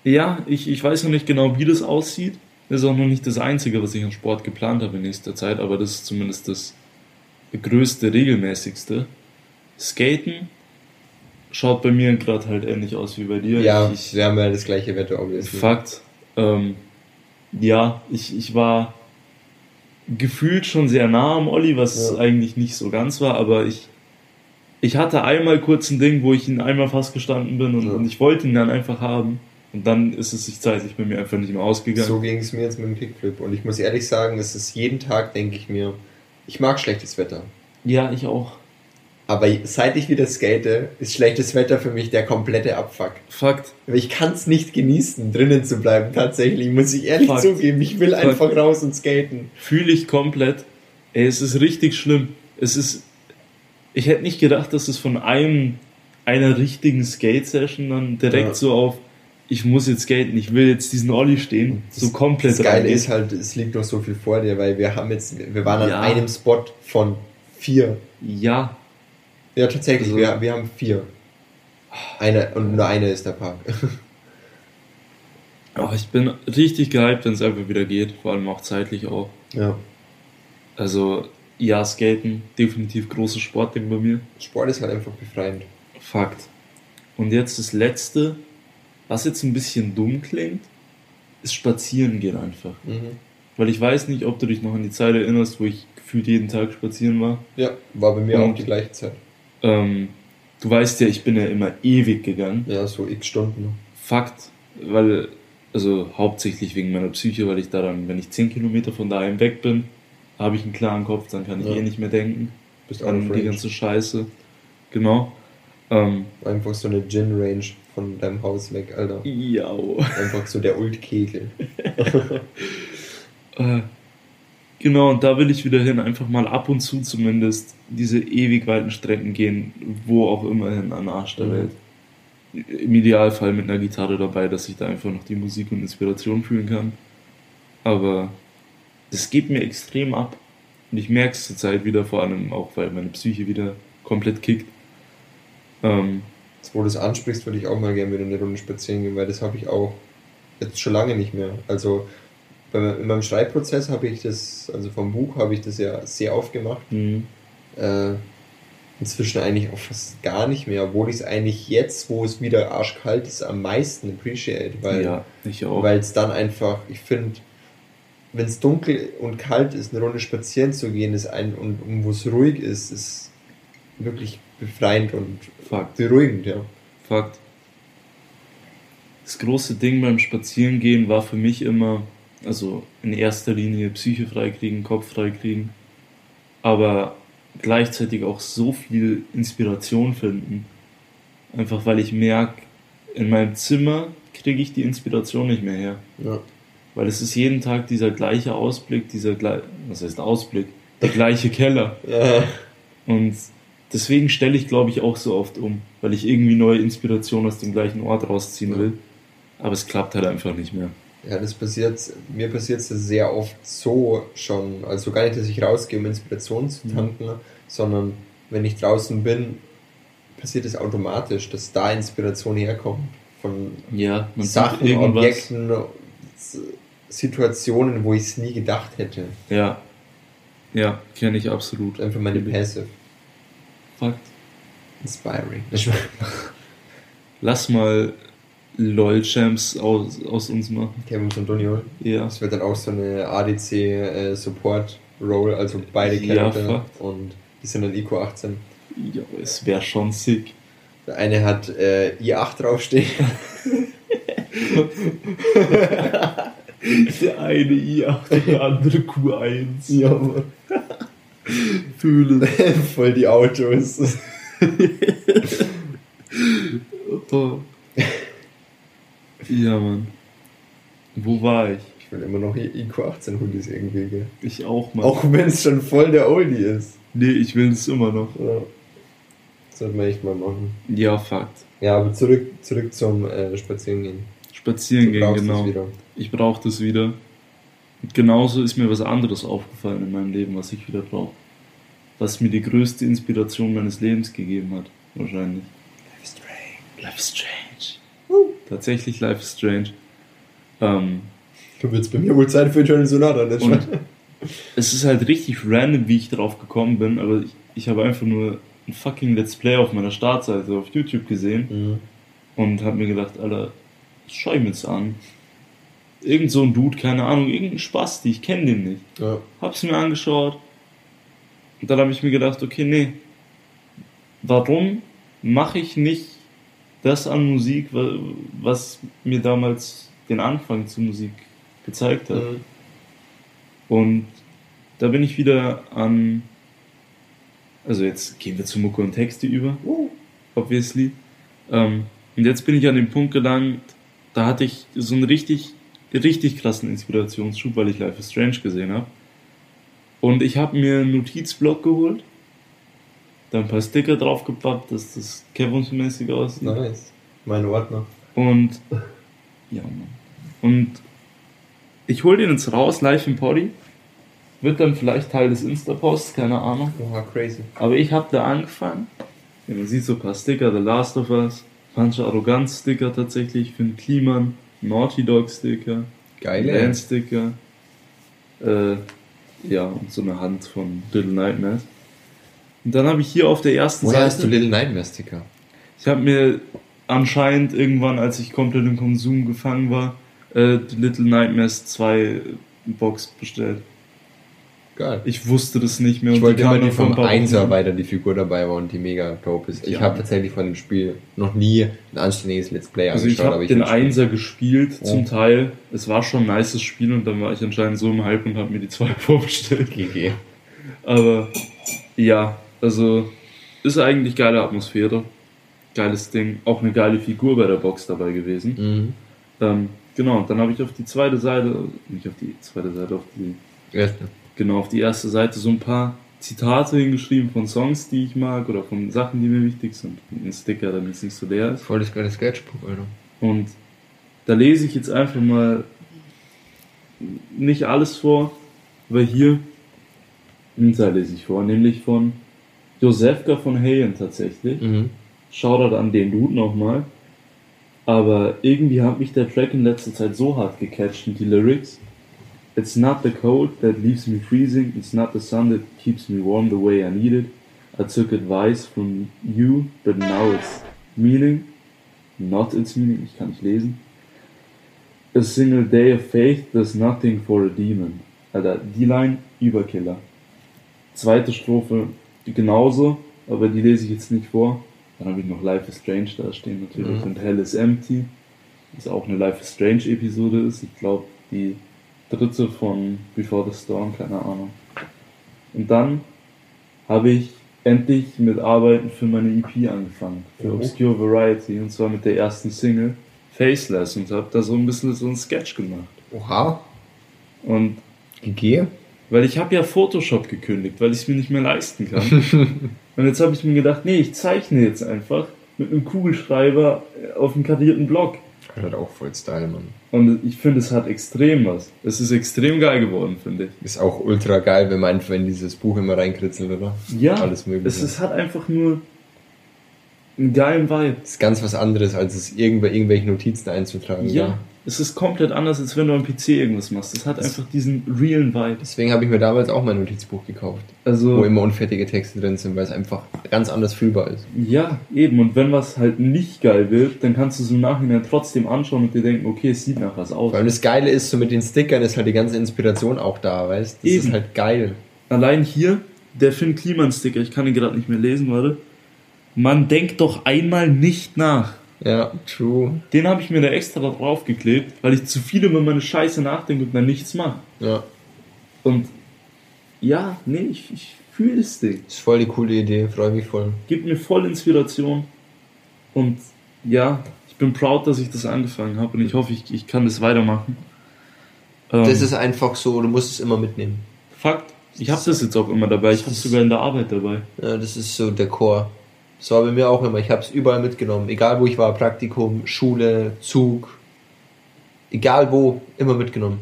ja, ich, ich weiß noch nicht genau, wie das aussieht. Das ist auch noch nicht das Einzige, was ich an Sport geplant habe in nächster Zeit, aber das ist zumindest das größte, regelmäßigste. Skaten schaut bei mir gerade halt ähnlich aus wie bei dir. Ja, ich, wir haben ja das gleiche Wetter, obviously. Fakt. Ähm, ja, ich, ich war gefühlt schon sehr nah am Olli, was Ja. eigentlich nicht so ganz war, aber ich, ich hatte einmal kurz ein Ding, wo ich ihn einmal fast gestanden bin und, Ja. und ich wollte ihn dann einfach haben. Und dann ist es sich zeitlich bei mir einfach nicht mehr ausgegangen. So ging es mir jetzt mit dem Kickflip. Und ich muss ehrlich sagen, es ist jeden Tag, denke ich mir, ich mag schlechtes Wetter. Ja, ich auch. Aber seit ich wieder skate, ist schlechtes Wetter für mich der komplette Abfuck. Fakt. Ich kann es nicht genießen, drinnen zu bleiben, tatsächlich, muss ich ehrlich Fakt. zugeben. Ich will Fakt. einfach raus und skaten. Fühle ich komplett. Ey, es ist richtig schlimm. Es ist. Ich hätte nicht gedacht, dass es von einem einer richtigen Skate-Session dann direkt Ja. so auf, ich muss jetzt skaten, ich will jetzt diesen Ollie stehen, so komplett Das Geile ist halt, es liegt noch so viel vor dir, weil wir haben jetzt, wir waren Ja. an einem Spot von vier. Ja, Ja, tatsächlich, Also- wir, wir haben vier. Eine, und nur eine ist der Park. aber ich bin richtig gehypt, wenn es einfach wieder geht, vor allem auch zeitlich auch. ja. Also, ja, Skaten, definitiv großes Sportding bei mir. Sport ist halt einfach befreiend. Fakt. Und jetzt das letzte, was jetzt ein bisschen dumm klingt, ist spazieren gehen einfach. Mhm. Weil ich weiß nicht, ob du dich noch an die Zeit erinnerst, wo ich gefühlt jeden Tag spazieren war. Ja, war bei mir Und- auch die gleiche Zeit. Ähm, du weißt ja, ich bin ja immer ewig gegangen. Ja, so x Stunden. Fakt, weil, also hauptsächlich wegen meiner Psyche, weil ich daran, wenn ich 10 Kilometer von daheim weg bin, habe ich einen klaren Kopf, dann kann ich Ja. eh nicht mehr denken Bist out an die ganze Scheiße. Genau. Ähm, Einfach so eine Gin-Range von deinem Haus weg, Alter. ja. Einfach so der Ult-Kegel. Äh, genau, und da will ich wieder hin, einfach mal ab und zu zumindest diese ewig weiten Strecken gehen, wo auch immer hin an Arsch der Mhm. Welt. Im Idealfall mit einer Gitarre dabei, dass ich da einfach noch die Musik und Inspiration fühlen kann. Aber das geht mir extrem ab. Und ich merke es zurzeit wieder, vor allem auch, weil meine Psyche wieder komplett kickt. Ähm, Jetzt, wo du es ansprichst, würde ich auch mal gerne wieder eine Runde spazieren gehen, weil das habe ich auch jetzt schon lange nicht mehr. Also in meinem Schreibprozess habe ich das, also vom Buch habe ich das ja sehr oft gemacht. Äh, inzwischen eigentlich auch fast gar nicht mehr, obwohl ich es eigentlich jetzt, wo es wieder arschkalt ist, am meisten appreciate, weil ja, ich auch. weil es dann einfach, ich finde, wenn es dunkel und kalt ist, eine Runde spazieren zu gehen, ist ein und, und wo es ruhig ist, ist wirklich befreiend und Fakt. beruhigend, ja. Fakt. Das große Ding beim Spazierengehen war für mich immer, also in erster Linie Psyche freikriegen, Kopf freikriegen, aber gleichzeitig auch so viel Inspiration finden. Einfach weil ich merke, in meinem Zimmer kriege ich die Inspiration nicht mehr her. ja. Weil es ist jeden Tag dieser gleiche Ausblick, dieser gleiche, was heißt Ausblick? Der gleiche Keller. Ja, Und deswegen stelle ich, glaube ich, auch so oft um, weil ich irgendwie neue Inspiration aus dem gleichen Ort rausziehen will. Aber es klappt halt einfach nicht mehr. ja, das passiert, mir passiert es sehr oft so schon, also gar nicht, dass ich rausgehe, um Inspiration zu Mhm. tanken, sondern wenn ich draußen bin, passiert es automatisch, dass da Inspiration herkommt. Von Ja, Sachen. Objekten, Situationen, wo ich es nie gedacht hätte. Ja. Ja, kenne ich absolut. Einfach meine Passive. Fakt. Inspiring. Lass mal LOL-Champs aus, aus uns machen. Kevin und Doniol. Ja. Das wird dann auch so eine ADC äh, Support Role, also beide Ja, Charakter fuck. und die sind dann IQ 18. Ja, es wäre schon sick. Der eine hat äh, I8 draufstehen. Der eine i8 und der andere Q1. ja, Mann. Fühle. Voll die Autos. Oh. Ja, Mann. Wo war ich? Ich will immer noch IQ 18 Hoodies irgendwie, gell? Ich auch, Mann. Auch wenn es schon voll der Oldie ist. Nee, ich will es immer noch. Ja. Sollte man echt mal machen. Ja, Fakt. Ja, aber zurück, zurück zum äh, Spazierengehen. Spazieren Du gehen, brauchst genau. Es. Ich brauche das wieder. Und genauso ist mir was anderes aufgefallen in meinem Leben, was ich wieder brauche. Was mir die größte Inspiration meines Lebens gegeben hat. Wahrscheinlich. Life is strange. Life is Strange. Tatsächlich Life is Strange. Ähm, Du willst bei mir wohl Zeit für Eternal Sonata, nicht Und- wahr? es ist halt richtig random, wie ich drauf gekommen bin, aber ich, ich habe einfach nur ein fucking Let's Play auf meiner Startseite auf YouTube gesehen Mhm. und habe mir gedacht, Alter, das schau ich mir jetzt an. Irgend so ein Dude, keine Ahnung, irgendein Spasti, ich kenne den nicht. Ja. Hab's mir angeschaut und dann habe ich mir gedacht, okay, nee, warum mache ich nicht das an Musik, wa- was mir damals den Anfang zur Musik gezeigt hat? Mhm. Und da bin ich wieder an. Also jetzt gehen wir zu Mucke und Texte über, Uh. obviously. Ähm, und jetzt bin ich an dem Punkt gelangt, da hatte ich so einen richtig, richtig krassen Inspirationsschub, weil ich Life is Strange gesehen habe. Und ich habe mir einen Notizblock geholt. da ein paar Sticker draufgepappt, dass das Kevons-mäßig aussieht. Nice. Mein Ordner. Und ja, Mann. Und ich hol den jetzt raus, live im Poddy. Wird dann vielleicht Teil des Insta-Posts, keine Ahnung. Oha, crazy. Aber ich habe da angefangen. Ja, man sieht so ein paar Sticker, The Last of Us, manche Arroganz-Sticker tatsächlich, Finn Kliman, Naughty Dog-Sticker, Geile. Land-Sticker. Äh, ja, und so eine Hand von Little Nightmares. Und dann habe ich hier auf der ersten Woher hast du Seite. Little Nightmare Sticker? Ich habe mir anscheinend irgendwann, als ich komplett im Konsum gefangen war, äh, die Little Nightmares 2 Box bestellt. Geil. Ich wusste das nicht mehr. Ich und wollte immer die vom. Einser, weil da die Figur dabei war und die mega dope ist. Ich Ja. habe tatsächlich von dem Spiel noch nie ein anständiges Let's Play Also ich angeschaut, habe den will's spielen. Einser gespielt, Oh. zum Teil. Es war schon ein nices Spiel und dann war ich anscheinend so im Hype und habe mir die zwei vorbestellt. GG. Aber ja, also ist eigentlich geile Atmosphäre. Geiles Ding. Auch eine geile Figur bei der Box dabei gewesen. Mhm. Ähm, genau, und dann habe ich auf die zweite Seite, nicht auf die zweite Seite, auf die, Erste. Genau, auf die erste Seite so ein paar Zitate hingeschrieben von Songs, die ich mag oder von Sachen, die mir wichtig sind. Ein Sticker, damit es nicht so leer ist. Voll das geile Sketchbook, Alter. Und da lese ich jetzt einfach mal nicht alles vor, aber hier einen Teil lese ich vor, nämlich von Josefka von Hayen tatsächlich. Mhm. Shoutout an den Dude nochmal. Aber irgendwie hat mich der Track in letzter Zeit so hart gecatcht und die Lyrics. It's not the cold that leaves me freezing, it's not the sun that keeps me warm the way I need it. I took advice from you, but now it's meaning, not its meaning, ich kann nicht lesen. A single day of faith, there's nothing for a demon. Alter, die Line, Überkiller. Zweite Strophe genauso, aber die lese ich jetzt nicht vor. Dann habe ich noch Life is Strange da stehen natürlich Mhm. und Hell is Empty, was auch eine Life is Strange Episode ist. Ich glaube, die dritte von Before the Storm, keine Ahnung. Und dann habe ich endlich mit Arbeiten für meine EP angefangen, für Mhm. Obscure Variety, und zwar mit der ersten Single, Faceless, und habe da so ein bisschen so ein Sketch gemacht. Oha. Und GG. weil ich habe ja Photoshop gekündigt, weil ich es mir nicht mehr leisten kann. und jetzt habe ich mir gedacht, nee, ich zeichne jetzt einfach mit einem Kugelschreiber auf einem karierten Block. Hat auch voll Style, Mann. Und ich finde, es hat extrem was. Es ist extrem geil geworden, finde ich. Ist auch ultra geil, wenn man einfach in dieses Buch immer reinkritzelt, oder? Ja, Alles mögliche. es ist, hat einfach nur einen geilen Vibe. ist ganz was anderes, als es irgendw irgendwelche Notizen einzutragen. Ja, es ist komplett anders, als wenn du am PC irgendwas machst. Es hat Das- einfach diesen realen Vibe. Deswegen habe ich mir damals auch mein Notizbuch gekauft, Also, wo immer unfertige Texte drin sind, weil es einfach ganz anders fühlbar ist. Ja, eben. Und wenn was halt nicht geil wird, dann kannst du es im Nachhinein trotzdem anschauen und dir denken, okay, es sieht nach was aus. Allem das Geile ist, so mit den Stickern ist halt die ganze Inspiration auch da, weißt Das Eben. ist halt geil. Allein hier, der Finn Kliman-Sticker, ich kann ihn gerade nicht mehr lesen, warte. Man denkt doch einmal nicht nach. Ja, true. Den habe ich mir da extra da drauf geklebt, weil ich zu viel über meine Scheiße nachdenke und dann nichts mache. Ja, Und ja, nee, ich, ich fühle das Ding. ist voll die coole Idee, freue mich voll. Gibt mir voll Inspiration. Und ja, ich bin proud, dass ich das angefangen habe und ich hoffe, ich, ich kann das weitermachen. Ähm, Das ist einfach so, du musst es immer mitnehmen. Fakt. Ich habe das jetzt auch immer dabei. Ich habe es sogar in der Arbeit dabei. Ja, das ist so der Chor. Das war bei mir auch immer. Ich habe es überall mitgenommen. Egal wo ich war, Praktikum, Schule, Zug. Egal wo, immer mitgenommen.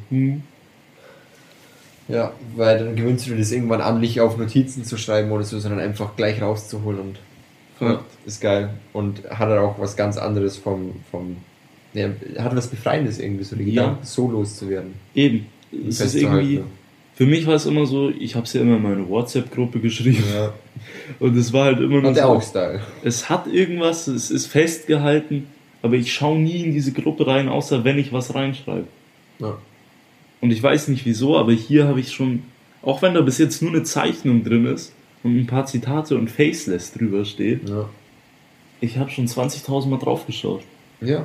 Ja, weil dann gewöhnst du dir das irgendwann an, nicht auf Notizen zu schreiben oder so, sondern einfach gleich rauszuholen und ja, ist geil. Und hat halt auch was ganz anderes vom, vom ja, hat was Befreiendes irgendwie, so die Ja. Gedanken so loszuwerden. Eben. Es ist irgendwie. Für mich war es immer so, ich habe es ja immer in meine WhatsApp-Gruppe geschrieben. Ja. Und es war halt immer nur Hat er so. auch Style. Es hat irgendwas, es ist festgehalten, aber ich schaue nie in diese Gruppe rein, außer wenn ich was reinschreibe. Ja. Und ich weiß nicht wieso, aber hier habe ich schon, auch wenn da bis jetzt nur eine Zeichnung drin ist und ein paar Zitate und Faceless drüber steht, Ja. ich habe schon 20.000 Mal drauf geschaut. ja.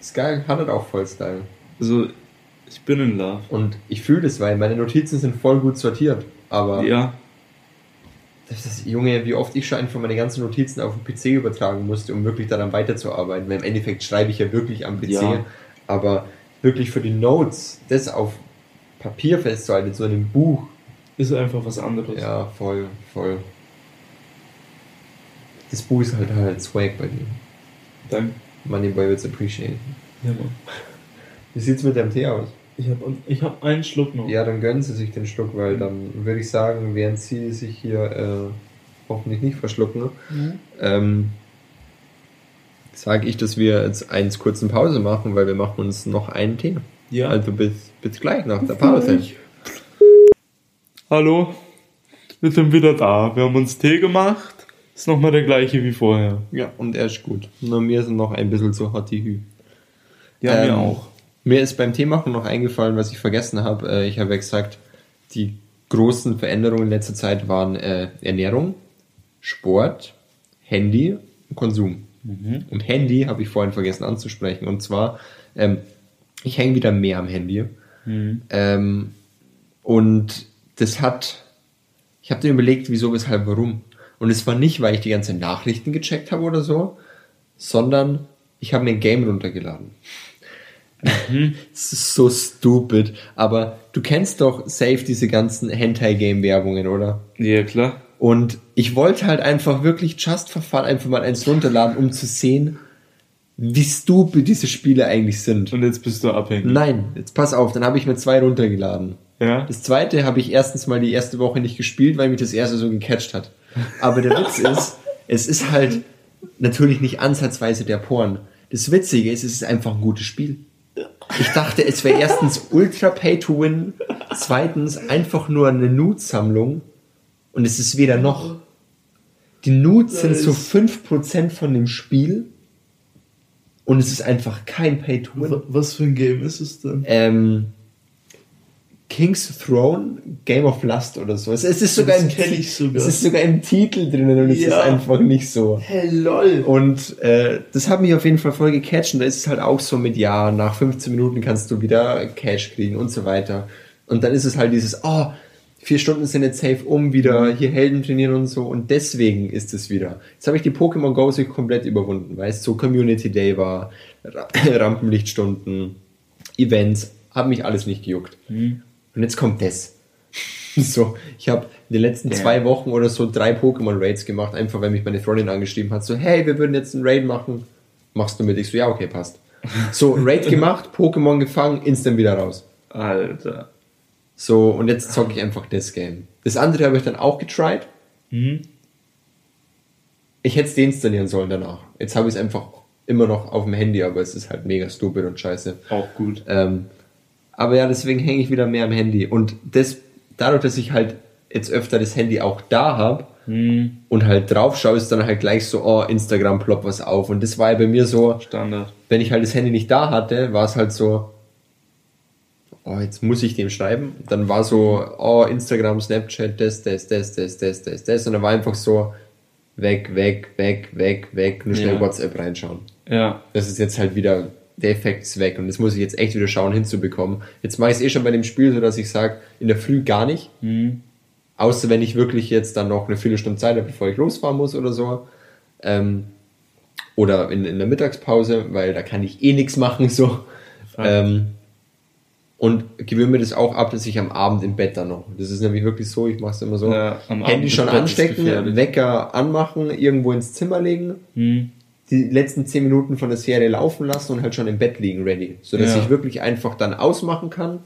Ist geil, hat halt auch voll Style. Also, ich bin in Love. Und ich fühle das, weil meine Notizen sind voll gut sortiert. Aber Ja, das ist, Junge, wie oft ich schon einfach meine ganzen Notizen auf den PC übertragen musste, um wirklich daran weiterzuarbeiten. Weil im Endeffekt schreibe ich ja wirklich am PC. Ja. Aber wirklich für die Notes, das auf Papier festzuhalten, so in einem Buch. ist einfach was anderes. Ja, voll, voll. Das Buch ist halt halt Swag bei dir. Danke. Moneyboy wird's appreciate. Ja, Mann. Wie sieht's mit deinem Tee aus? Ich habe ich hab einen Schluck noch. Ja, dann gönnen Sie sich den Schluck, weil dann würde ich sagen, während Sie sich hier äh, hoffentlich nicht verschlucken, Mhm. ähm, sage ich, dass wir jetzt eins kurzen Pause machen, weil wir machen uns noch einen Tee. Ja. Also bis, bis gleich nach der Pause. Hallo, wir sind wieder da. Wir haben uns Tee gemacht. Ist nochmal der gleiche wie vorher. Ja, und er ist gut. Nur mir sind noch ein bisschen zu hot die Hü. Ja, mir Ähm, auch. Mir ist beim Teemachen noch eingefallen, was ich vergessen habe. Äh, Ich habe ja gesagt, die großen Veränderungen in letzter Zeit waren äh, Ernährung, Sport, Handy und Konsum. Und Handy habe ich vorhin vergessen anzusprechen. Und zwar, ähm, ich hänge wieder mehr am Handy. Ähm, und das hat, ich habe mir überlegt, wieso, weshalb, warum. Und es war nicht, weil ich die ganzen Nachrichten gecheckt habe oder so, sondern ich habe mir ein Game runtergeladen. Es ist so stupid, aber du kennst doch safe diese ganzen Hentai-Game-Werbungen, oder? Ja, klar. Und ich wollte halt einfach wirklich just for fun einfach mal eins runterladen, um zu sehen, wie stupid diese Spiele eigentlich sind. Und jetzt bist du abhängig. Nein, jetzt pass auf, dann habe ich mir zwei runtergeladen. Ja. Das zweite habe ich erstens mal die erste Woche nicht gespielt, weil mich das erste so gecatcht hat. Aber der Witz ist, es ist halt natürlich nicht ansatzweise der Porn. Das Witzige ist, es ist einfach ein gutes Spiel. Ich dachte, es wäre erstens ultra pay to win, zweitens einfach nur eine Nude-Sammlung und es ist weder noch. Die Nudes sind so 5% von dem Spiel und es ist einfach kein pay to win. Was für ein Game ist es denn? Ähm, King's Throne, Game of Lust oder so. Es, es ist sogar Das im ich sogar. Es ist sogar im Titel drinnen und es Ja. ist einfach nicht so. Hey, lol. Und äh, das hat mich auf jeden Fall voll gecatcht und da ist es halt auch so mit, ja, nach 15 Minuten kannst du wieder Cash kriegen und so weiter. Und dann ist es halt dieses, oh, vier Stunden sind jetzt safe um, wieder hier Helden trainieren und so und deswegen ist es wieder. Jetzt habe ich die Pokémon Go sich komplett überwunden, weil es so Community Day war, Ra Rampenlichtstunden, Events, hat mich alles nicht gejuckt. Und jetzt kommt das. So, ich habe in den letzten Ja. zwei Wochen oder so drei Pokémon-Raids gemacht, einfach weil mich meine Freundin angeschrieben hat, so, hey, wir würden jetzt einen Raid machen. Machst du mit? Ich so, ja, okay, passt. So, Raid gemacht, Pokémon gefangen, instant wieder raus. Alter. So, und jetzt zocke ich einfach das Game. Das andere habe ich dann auch getried. Mhm. Ich hätte es deinstallieren sollen danach. Jetzt habe ich es einfach immer noch auf dem Handy, aber es ist halt mega stupid und scheiße. Auch gut. Ähm, aber ja, deswegen hänge ich wieder mehr am Handy. Und das, dadurch, dass ich halt jetzt öfter das Handy auch da habe Mhm. und halt drauf schaue, ist dann halt gleich so, oh, Instagram ploppt was auf. Und das war ja bei mir so, Standard. wenn ich halt das Handy nicht da hatte, war es halt so, oh, jetzt muss ich dem schreiben. Dann war so, oh, Instagram, Snapchat, das, das, das, das, das, das, das. Und dann war einfach so, weg, weg, weg, weg, weg, nur schnell Ja. WhatsApp reinschauen Ja. das ist jetzt halt wieder, der Effekt ist weg und das muss ich jetzt echt wieder schauen hinzubekommen. Jetzt mache ich es eh schon bei dem Spiel so, dass ich sage, in der Früh gar nicht, Mhm. außer wenn ich wirklich jetzt dann noch eine Viertelstunde Zeit habe, bevor ich losfahren muss oder so. Ähm, oder in, in der Mittagspause, weil da kann ich eh nichts machen, so. Ähm, und gewöhne mir das auch ab, dass ich am Abend im Bett dann noch. Das ist nämlich wirklich so, ich mache es immer so. Ja, Abend Handy das schon anstecken. Wecker anmachen, irgendwo ins Zimmer legen, Mhm. Die letzten 10 Minuten von der Serie laufen lassen und halt schon im Bett liegen, ready. Sodass Ja. ich wirklich einfach dann ausmachen kann,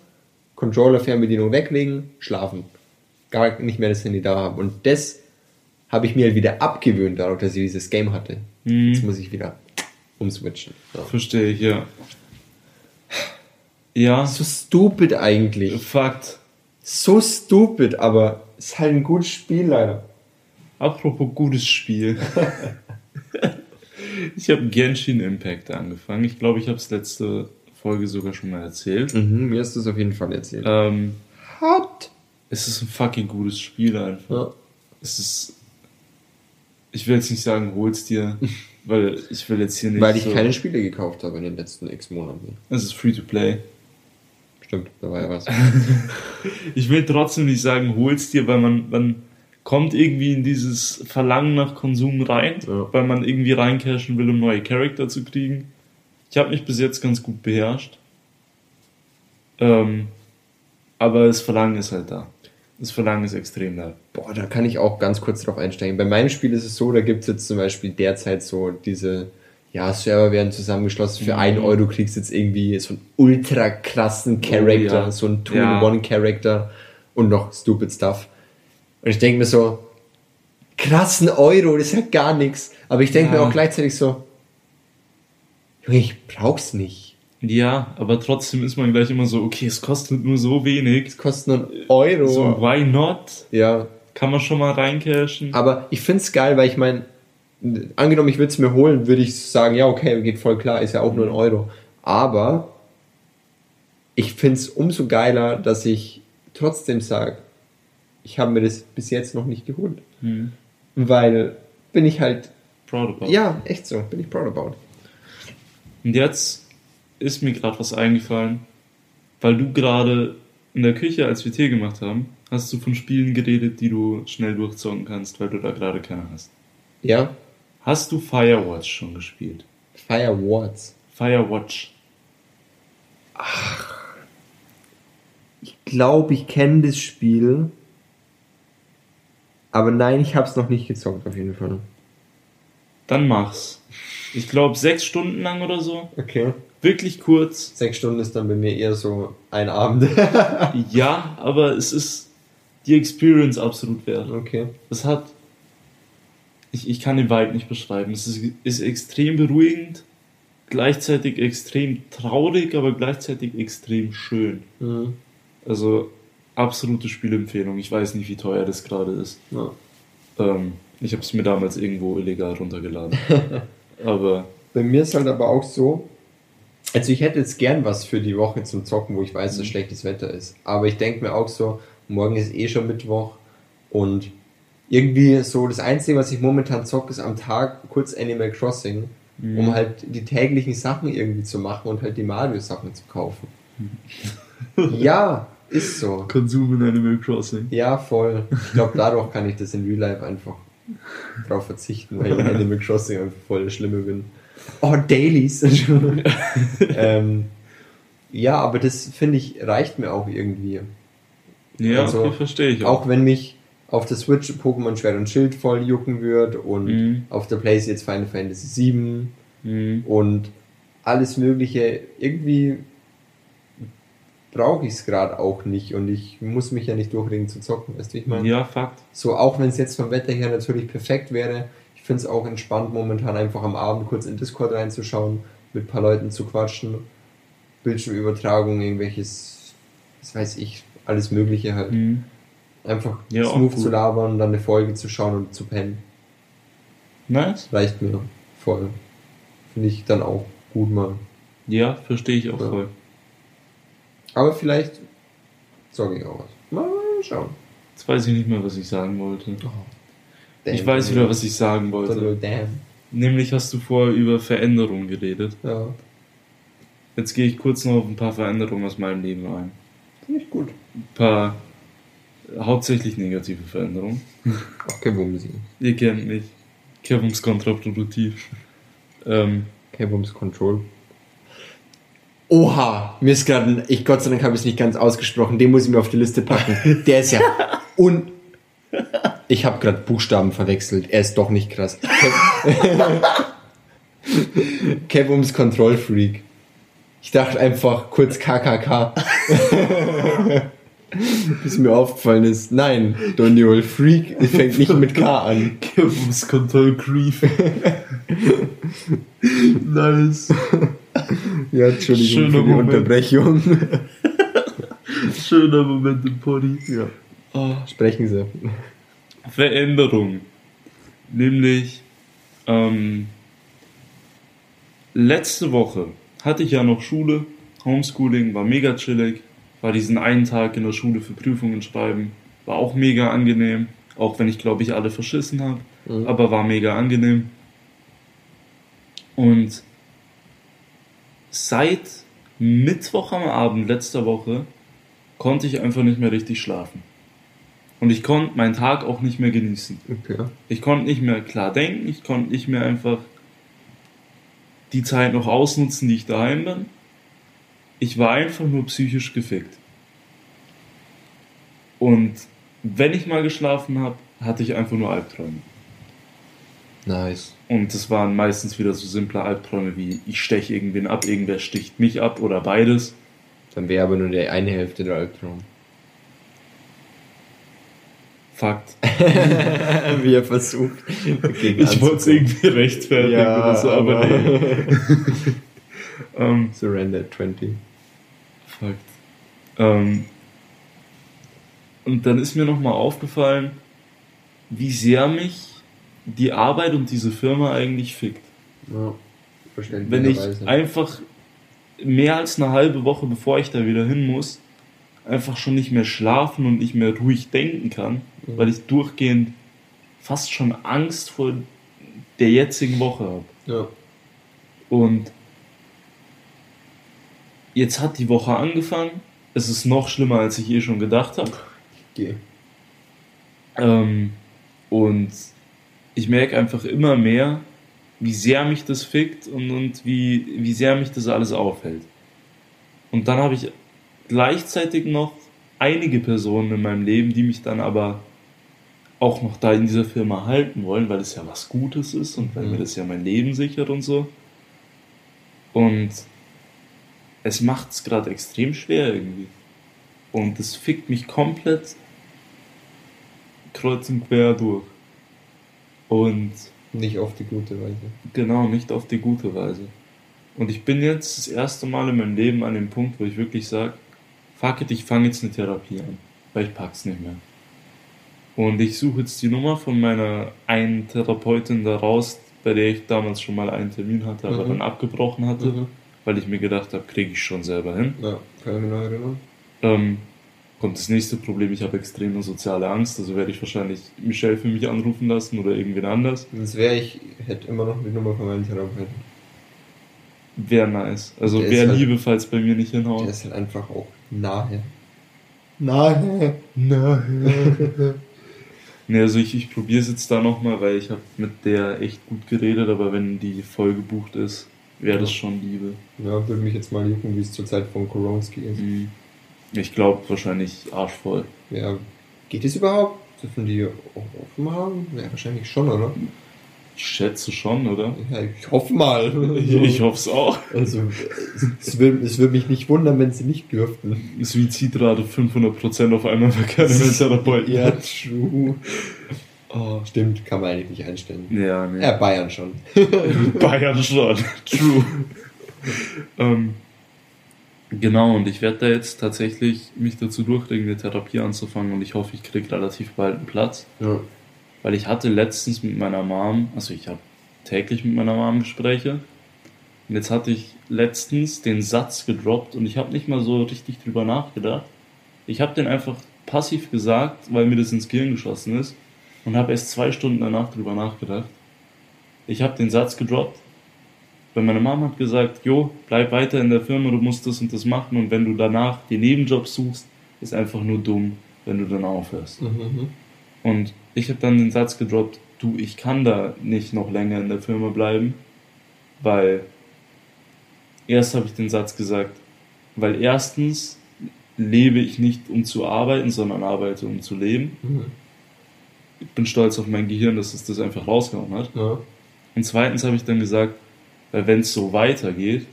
Controller, Fernbedienung weglegen, schlafen. Gar nicht mehr das Handy da haben. Und das habe ich mir halt wieder abgewöhnt, dadurch, dass ich dieses Game hatte. Mhm. Jetzt muss ich wieder umswitchen. Ja. Verstehe ich, ja. Ja. So stupid eigentlich. Fakt. So stupid, aber ist halt ein gutes Spiel leider. Apropos gutes Spiel. ich habe Genshin Impact angefangen. Ich glaube, ich habe es letzte Folge sogar schon mal erzählt. Mhm, mir hast du es auf jeden Fall erzählt. Ähm, Hot! es ist ein fucking gutes Spiel einfach. Ja. Es ist. Ich will jetzt nicht sagen, hol's dir, weil ich will jetzt hier nicht. Weil ich so, keine Spiele gekauft habe in den letzten x Monaten. Es ist free to play. Stimmt, da war ja was. Ich will trotzdem nicht sagen, hol's dir, weil man, man kommt irgendwie in dieses Verlangen nach Konsum rein, Ja. weil man irgendwie reincashen will, um neue Charakter zu kriegen. Ich habe mich bis jetzt ganz gut beherrscht. Ähm, aber das Verlangen ist halt da. Das Verlangen ist extrem da. Boah, da kann ich auch ganz kurz drauf einsteigen. Bei meinem Spiel ist es so, da gibt es jetzt zum Beispiel derzeit so diese, ja, Server werden zusammengeschlossen. Für Mhm. einen Euro kriegst du jetzt irgendwie so einen ultra krassen Charakter, Oh ja. so einen Ja. Two-in-One-Charakter und noch stupid Stuff. Und ich denke mir so, krassen Euro, das ist ja gar nichts. Aber ich denke Ja. mir auch gleichzeitig so, Junge, ich brauch's nicht. Ja, aber trotzdem ist man gleich immer so, okay, es kostet nur so wenig. Es kostet nur einen Euro. So, why not? ja, Kann man schon mal reincashen. Aber ich find's geil, weil ich meine, angenommen, ich würde es mir holen, würde ich sagen, ja, okay, geht voll klar, ist ja auch nur ein Euro. Aber ich find's umso geiler, dass ich trotzdem sage, ich habe mir das bis jetzt noch nicht geholt. Hm. Weil bin ich halt, Proud about. ja, echt so, bin ich proud about. Und jetzt ist mir gerade was eingefallen, weil du gerade in der Küche, als wir Tee gemacht haben, hast du von Spielen geredet, die du schnell durchzocken kannst, weil du da gerade keine hast. Ja, Hast du Firewatch schon gespielt? Firewatch. Firewatch. Ich glaube, ich kenne das Spiel. Aber nein, ich habe es noch nicht gezockt, auf jeden Fall. Dann mach's. Ich glaube sechs Stunden lang oder so. Okay. Wirklich kurz. Sechs Stunden ist dann bei mir eher so ein Abend. Ja, aber es ist die Experience absolut wert. okay. Es hat. Ich, ich kann den Vibe nicht beschreiben. Es ist, ist extrem beruhigend, gleichzeitig extrem traurig, aber gleichzeitig extrem schön. Mhm. Also absolute Spielempfehlung. Ich weiß nicht, wie teuer das gerade ist. Ja. Ähm, ich habe es mir damals irgendwo illegal runtergeladen. aber Bei mir ist halt aber auch so, also ich hätte jetzt gern was für die Woche zum Zocken, wo ich weiß, dass schlechtes Wetter ist. Aber ich denke mir auch so, morgen ist eh schon Mittwoch und irgendwie so das Einzige, was ich momentan zocke, ist am Tag kurz Animal Crossing, um halt die täglichen Sachen irgendwie zu machen und halt die Mario-Sachen zu kaufen. ja, ist so. Konsum in Animal Crossing. Ja, voll. Ich glaube, dadurch kann ich das in Real Life einfach drauf verzichten, weil ich in Animal Crossing einfach voll der Schlimme bin. Oh, Dailies. ähm, ja, aber das finde ich reicht mir auch irgendwie. Ja, Also, okay, verstehe ich auch. Auch wenn mich auf der Switch Pokémon Schwert und Schild voll jucken wird und Mhm. auf der Playstation jetzt Final Fantasy VII Mhm. und alles Mögliche. Irgendwie brauche ich es gerade auch nicht und ich muss mich ja nicht durchringen zu zocken, weißt du, ich meine? Ja, Fakt. So, auch wenn es jetzt vom Wetter her natürlich perfekt wäre, ich finde es auch entspannt, momentan einfach am Abend kurz in Discord reinzuschauen, mit ein paar Leuten zu quatschen, Bildschirmübertragung, irgendwelches, was weiß ich, alles Mögliche halt. Mhm. Einfach Ja, smooth zu labern, dann eine Folge zu schauen und zu pennen. Nice. Reicht mir voll. Finde ich dann auch gut mal. Ja, verstehe ich auch Ja. voll. Aber vielleicht sorge ich auch was. Mal schauen. Jetzt weiß ich nicht mehr, was ich sagen wollte. Damn, ich weiß wieder, was ich sagen wollte. Damn. Nämlich hast du vorher über Veränderungen geredet. Ja, Jetzt gehe ich kurz noch auf ein paar Veränderungen aus meinem Leben ein. finde ich gut. Ein paar hauptsächlich negative Veränderungen. Okay, Bumsi. Ihr kennt mich. Kevums kontraproduktiv. Ähm, K-Bums Control. Oha, mir ist gerade, ich Gott sei Dank habe ich es nicht ganz ausgesprochen, den muss ich mir auf die Liste packen. Der ist ja un. Ich habe gerade Buchstaben verwechselt. Er ist doch nicht krass. Kevums Control Freak. Ich dachte einfach kurz KKK. Bis mir aufgefallen ist, nein, Doniol Freak fängt nicht mit K an. Kevums Control Grief. nice. Ja, Entschuldigung Schöner für die Moment. Unterbrechung. Schöner Moment im Pony. Ja. Oh. Sprechen Sie. Veränderung. Nämlich, ähm, letzte Woche hatte ich ja noch Schule, Homeschooling, war mega chillig, war diesen einen Tag in der Schule für Prüfungen schreiben, war auch mega angenehm, auch wenn ich glaube ich alle verschissen habe, Mhm. aber war mega angenehm. Und seit Mittwoch am Abend letzter Woche konnte ich einfach nicht mehr richtig schlafen. Und ich konnte meinen Tag auch nicht mehr genießen. Okay. Ich konnte nicht mehr klar denken, ich konnte nicht mehr einfach die Zeit noch ausnutzen, die ich daheim bin. Ich war einfach nur psychisch gefickt. Und wenn ich mal geschlafen habe, hatte ich einfach nur Albträume. Nice. Und das waren meistens wieder so simple Albträume wie ich steche irgendwen ab, irgendwer sticht mich ab oder beides. Dann wäre aber nur die eine Hälfte der Albtraum. Fakt. Wie er versucht. Ich wollte es irgendwie rechtfertigen Ja, oder so, aber, aber- nee. ähm, Surrender 20. Fakt. Ähm, und dann ist mir nochmal aufgefallen, wie sehr mich die Arbeit und diese Firma eigentlich fickt. Ja, Wenn ich einfach mehr als eine halbe Woche, bevor ich da wieder hin muss, einfach schon nicht mehr schlafen und nicht mehr ruhig denken kann, Mhm. weil ich durchgehend fast schon Angst vor der jetzigen Woche habe. Ja. Und jetzt hat die Woche angefangen. Es ist noch schlimmer, als ich eh schon gedacht habe. Geh. Ähm, und ich merke einfach immer mehr, wie sehr mich das fickt und, und wie, wie sehr mich das alles aufhält. Und dann habe ich gleichzeitig noch einige Personen in meinem Leben, die mich dann aber auch noch da in dieser Firma halten wollen, weil es ja was Gutes ist und weil Mhm. mir das ja mein Leben sichert und so. Und es macht es gerade extrem schwer irgendwie. Und es fickt mich komplett kreuz und quer durch. Und Nicht auf die gute Weise. genau, nicht auf die gute Weise. Und ich bin jetzt das erste Mal in meinem Leben an dem Punkt, wo ich wirklich sage, fuck it, ich fange jetzt eine Therapie an, weil ich pack's nicht mehr. Und ich suche jetzt die Nummer von meiner einen Therapeutin da raus, bei der ich damals schon mal einen Termin hatte, aber Mhm. dann abgebrochen hatte, Mhm. weil ich mir gedacht habe, kriege ich schon selber hin. Ja, kann ich mich noch erinnern. Ähm, kommt das nächste Problem, ich habe extreme soziale Angst, also werde ich wahrscheinlich Michelle für mich anrufen lassen oder irgendwen anders. Sonst wäre ich, hätte immer noch die Nummer von meinem Therapeuten. Wäre nice. Also Der wäre halt- Liebe, falls bei mir nicht hinhaut. Der ist halt einfach auch nahe. Nahe. Nahe. Ne, also ich, ich probiere es jetzt da nochmal, weil ich habe mit der echt gut geredet, aber wenn die voll gebucht ist, wäre das schon Liebe. ja, würde mich jetzt mal jucken, wie es zur Zeit von Koronski ist. Mhm. Ich glaube wahrscheinlich arschvoll. Ja, geht es überhaupt? Dürfen die auch offen haben? Ja, wahrscheinlich schon, oder? Ich schätze schon, oder? Ja, ich hoffe mal. Ich, ich hoffe es auch. Also, es, würde es würd mich nicht wundern, wenn sie nicht dürften. Suizidrate 500% auf einmal bei keinem Therapeuten. Ja, true. Oh. Stimmt, kann man eigentlich nicht einstellen. Ja, ne. Ja, Bayern schon. Bayern schon. True. ähm, genau, und ich werde da jetzt tatsächlich mich dazu durchringen, eine Therapie anzufangen und ich hoffe, ich kriege relativ bald einen Platz. Ja. Weil ich hatte letztens mit meiner Mom, also ich habe täglich mit meiner Mom Gespräche. Und jetzt hatte ich letztens den Satz gedroppt und ich habe nicht mal so richtig drüber nachgedacht. Ich habe den einfach passiv gesagt, weil mir das ins Gehirn geschossen ist und habe erst zwei Stunden danach drüber nachgedacht. Ich habe den Satz gedroppt, weil meine Mom hat gesagt, jo, bleib weiter in der Firma, du musst das und das machen und wenn du danach den Nebenjob suchst, ist einfach nur dumm, wenn du dann aufhörst. Mhm. Und ich habe dann den Satz gedroppt, du, ich kann da nicht noch länger in der Firma bleiben, weil erst habe ich den Satz gesagt, weil erstens lebe ich nicht um zu arbeiten, sondern arbeite um zu leben. Mhm. Ich bin stolz auf mein Gehirn, dass es das einfach rausgehauen hat. Ja. Und zweitens habe ich dann gesagt, weil wenn es so weitergeht,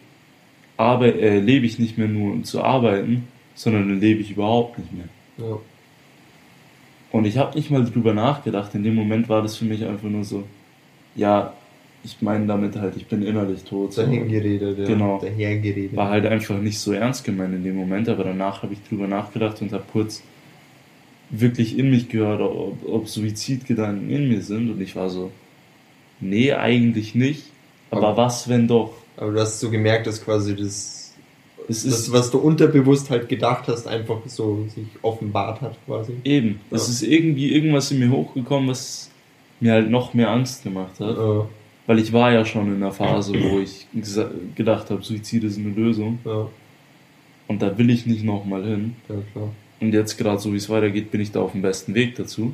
aber, äh, lebe ich nicht mehr nur um zu arbeiten, sondern dann lebe ich überhaupt nicht mehr. Ja. Und ich habe nicht mal drüber nachgedacht. In dem Moment war das für mich einfach nur so, ja, ich meine damit halt, ich bin innerlich tot. So. Dahingeredet, ja. Genau. War halt einfach nicht so ernst gemeint in dem Moment, aber danach habe ich drüber nachgedacht und habe kurz wirklich in mich gehört, ob, ob Suizidgedanken in mir sind. Und ich war so, nee, eigentlich nicht. Aber Aber- was, wenn doch? Aber du hast so gemerkt, dass quasi das, Es das, ist was du unterbewusst halt gedacht hast, einfach so sich offenbart hat quasi. eben, es Ja. ist irgendwie irgendwas in mir hochgekommen, was mir halt noch mehr Angst gemacht hat. Ja. Weil ich war ja schon in einer Phase, wo ich gedacht habe, Suizid ist eine Lösung. Ja, Und da will ich nicht nochmal hin. ja klar. Und jetzt gerade so wie es weitergeht, bin ich da auf dem besten Weg dazu.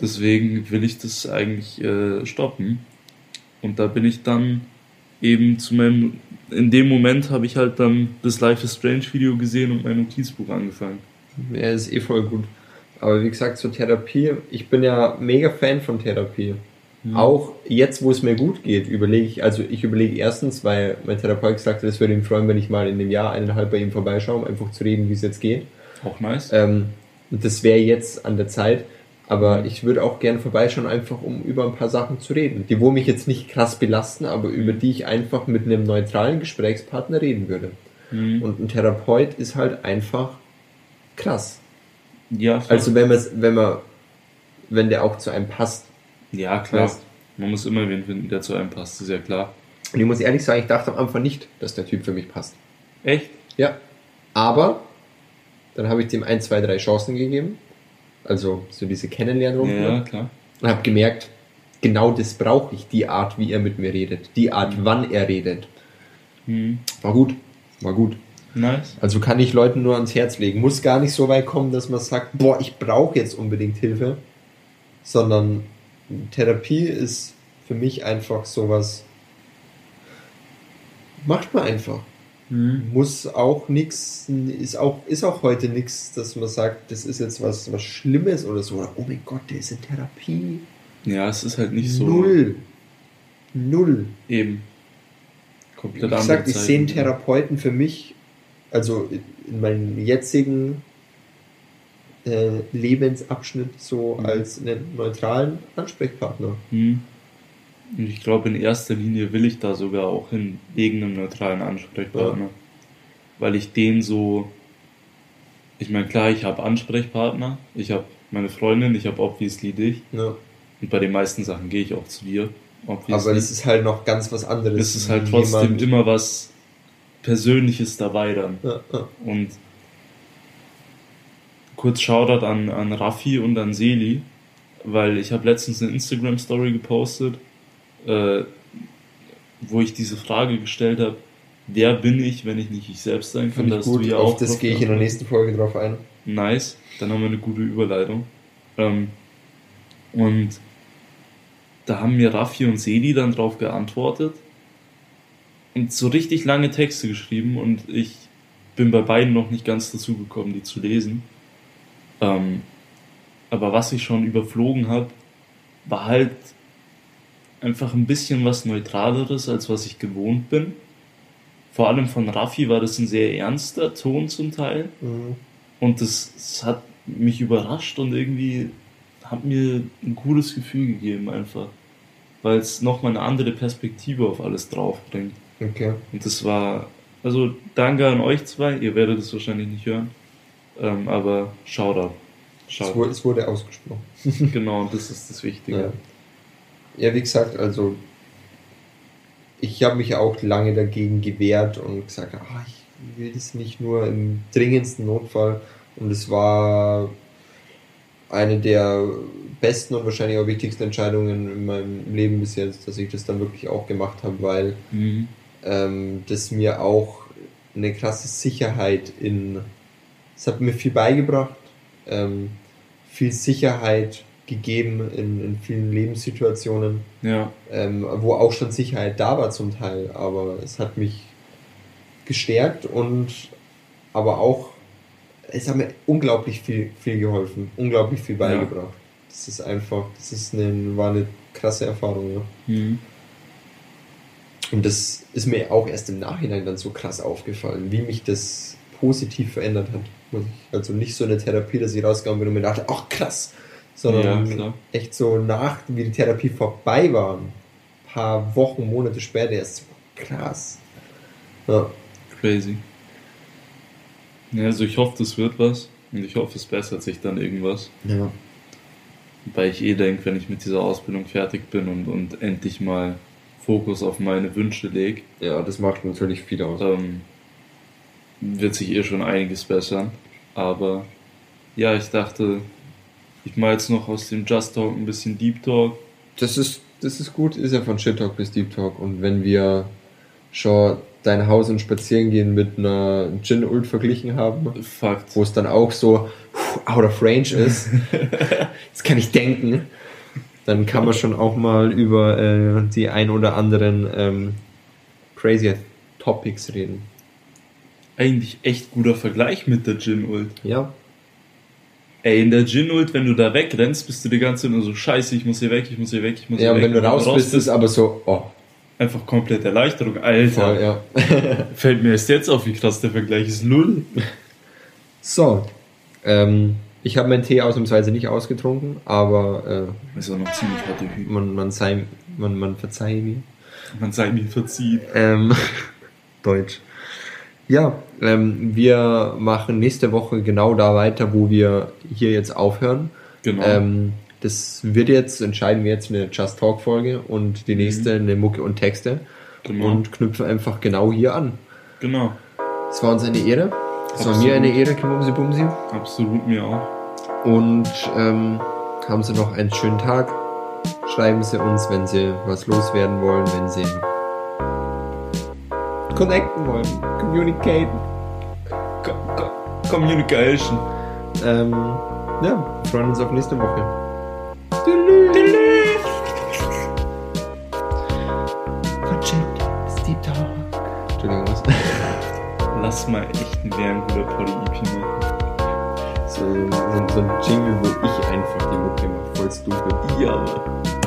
Deswegen will ich das eigentlich äh, stoppen. Und da bin ich dann eben zu meinem. In dem Moment habe ich halt dann das Life is Strange Video gesehen und mein Notizbuch angefangen. Ja, ist eh voll gut. Aber wie gesagt, zur Therapie, ich bin ja mega Fan von Therapie. Mhm. Auch jetzt, wo es mir gut geht, überlege ich, also ich überlege erstens, weil mein Therapeut gesagt hat, es würde ihn freuen, wenn ich mal in einem Jahr, eineinhalb bei ihm vorbeischaue, um einfach zu reden, wie es jetzt geht. Auch nice. Ähm, und das wäre jetzt an der Zeit. Aber ich würde auch gerne vorbeischauen, einfach um über ein paar Sachen zu reden, die wo mich jetzt nicht krass belasten, aber über die ich einfach mit einem neutralen Gesprächspartner reden würde. Mhm. Und ein Therapeut ist halt einfach krass. Ja, voll. Also wenn man, wenn man, wenn der auch zu einem passt. ja, klar. Weißt- Man muss immer wen finden, der zu einem passt, ist ja klar. Und ich muss ehrlich sagen, ich dachte am Anfang nicht, dass der Typ für mich passt. Echt? Ja. Aber dann habe ich dem ein, zwei, drei Chancen gegeben. Also so diese Kennenlernrunde. Ja, klar. Und habe gemerkt, genau das brauche ich, die Art, wie er mit mir redet. Die Art, wann er redet. Mhm. War gut. War gut. Nice. Also kann ich Leuten nur ans Herz legen. Muss gar nicht so weit kommen, dass man sagt, boah, ich brauche jetzt unbedingt Hilfe. Sondern Therapie ist für mich einfach sowas. Macht man einfach. Mhm. Muss auch nichts, ist auch, ist auch heute nichts, dass man sagt, das ist jetzt was, was Schlimmes oder so. Oder, oh mein Gott, der ist in Therapie. Ja, es ist halt nicht so. Null. Null. Eben. Wie Komplett gesagt, ich sehe einen Therapeuten für mich, also in meinem jetzigen äh, Lebensabschnitt so Mhm. als einen neutralen Ansprechpartner. Hm. Und ich glaube, in erster Linie will ich da sogar auch hin, wegen einem neutralen Ansprechpartner. Weil ich den so. Ich meine, klar, ich habe Ansprechpartner, ich habe meine Freundin, ich habe obviously dich. Ja. Und bei den meisten Sachen gehe ich auch zu dir. Obviously. Aber das ist halt noch ganz was anderes. es ist halt trotzdem jemand- immer was Persönliches dabei dann. Ja, ja. Und kurz Shoutout an, an Raffi und an Seli, weil ich habe letztens eine Instagram-Story gepostet, äh, wo ich diese Frage gestellt habe, wer bin ich, wenn ich nicht ich selbst sein kann? Finde Da ich hast du gut. ja Auf auch das gehe ich in der nächsten Folge drauf ein. Nice, dann haben wir eine gute Überleitung. Ähm, und da haben mir Raffi und Seli dann drauf geantwortet und so richtig lange Texte geschrieben und ich bin bei beiden noch nicht ganz dazu gekommen, die zu lesen. Ähm, aber was ich schon überflogen habe, war halt einfach ein bisschen was Neutraleres, als was ich gewohnt bin. Vor allem von Raffi war das ein sehr ernster Ton zum Teil. Mhm. Und das, das hat mich überrascht und irgendwie hat mir ein cooles Gefühl gegeben einfach. Weil es nochmal eine andere Perspektive auf alles drauf bringt. Okay. Und das war, also danke an euch zwei, ihr werdet es wahrscheinlich nicht hören. Ähm, aber Shoutout. Es Shoutout. wurde, es wurde ausgesprochen. genau, und das ist das Wichtige. Ja. Ja, wie gesagt, also ich habe mich auch lange dagegen gewehrt und gesagt, ah, ich will das nicht nur im dringendsten Notfall. Und es war eine der besten und wahrscheinlich auch wichtigsten Entscheidungen in meinem Leben bis jetzt, dass ich das dann wirklich auch gemacht habe, weil Mhm. ähm, das mir auch eine krasse Sicherheit in. Es hat mir viel beigebracht, ähm, viel Sicherheit gegeben in, in vielen Lebenssituationen, Ja, ähm, wo auch schon Sicherheit da war zum Teil, aber es hat mich gestärkt und aber auch, es hat mir unglaublich viel, viel geholfen, unglaublich viel beigebracht. Das ist einfach, das ist eine, war eine krasse Erfahrung, ja. mhm. Und das ist mir auch erst im Nachhinein dann so krass aufgefallen, wie mich das positiv verändert hat. Also nicht so eine Therapie, dass ich rausgegangen bin und mir dachte, ach krass, sondern Ja, echt so nach, wie die Therapie vorbei war, ein paar Wochen, Monate später erst so krass. Ja, crazy. Ja, also ich hoffe, das wird was. Und ich hoffe, es bessert sich dann irgendwas. ja. Weil ich eh denke, wenn ich mit dieser Ausbildung fertig bin und, und endlich mal Fokus auf meine Wünsche lege, ja das macht natürlich viel aus. ähm, wird sich eh schon einiges bessern. Aber ja, ich dachte, ich mache jetzt noch aus dem Just Talk ein bisschen Deep Talk. Das ist, das ist gut, ist ja von Shit Talk bis Deep Talk. Und wenn wir schon dein Haus und spazieren gehen mit einer Gin Ult verglichen haben, wo es dann auch so out of range ist, das kann ich denken, dann kann man schon auch mal über äh, die ein oder anderen ähm, crazy Topics reden. Eigentlich echt guter Vergleich mit der Gin Ult. Ja. Ey, in der Gin-Ult, wenn du da wegrennst, bist du die ganze Zeit nur so, scheiße, ich muss hier weg, ich muss hier weg, ich muss Ja, hier weg. wenn du raus bist, ist aber so, oh, Einfach komplett Erleichterung. Alter, voll, ja. fällt mir erst jetzt auf, wie krass der Vergleich ist. Null. So, ähm, ich habe meinen Tee ausnahmsweise nicht ausgetrunken, aber Ist auch noch ziemlich harte äh, Hüte. man, man, sei, man, man verzeihe mir. Man sei mir verziehen. Ähm, Deutsch. Ja, ähm, wir machen nächste Woche genau da weiter, wo wir hier jetzt aufhören. Genau. Ähm, das wird jetzt, entscheiden wir jetzt eine Just Talk Folge und die nächste eine Mucke und Texte Genau. und knüpfen einfach genau hier an. genau. Es war uns eine Ehre. Es war mir eine Ehre, Kimumsi Bumsi. Absolut mir auch. Und ähm, haben Sie noch einen schönen Tag. Schreiben Sie uns, wenn Sie was loswerden wollen, wenn Sie connecten wollen, communicaten. Co Co Communication. Ähm, ja, wir freuen uns auf nächste Woche. Entschuldigung, was? Lass mal echt einen Wärmguter Poly EP machen. So, so, so ein Jingle, wo ich einfach die Mucke mache, voll stupid. Ja, aber.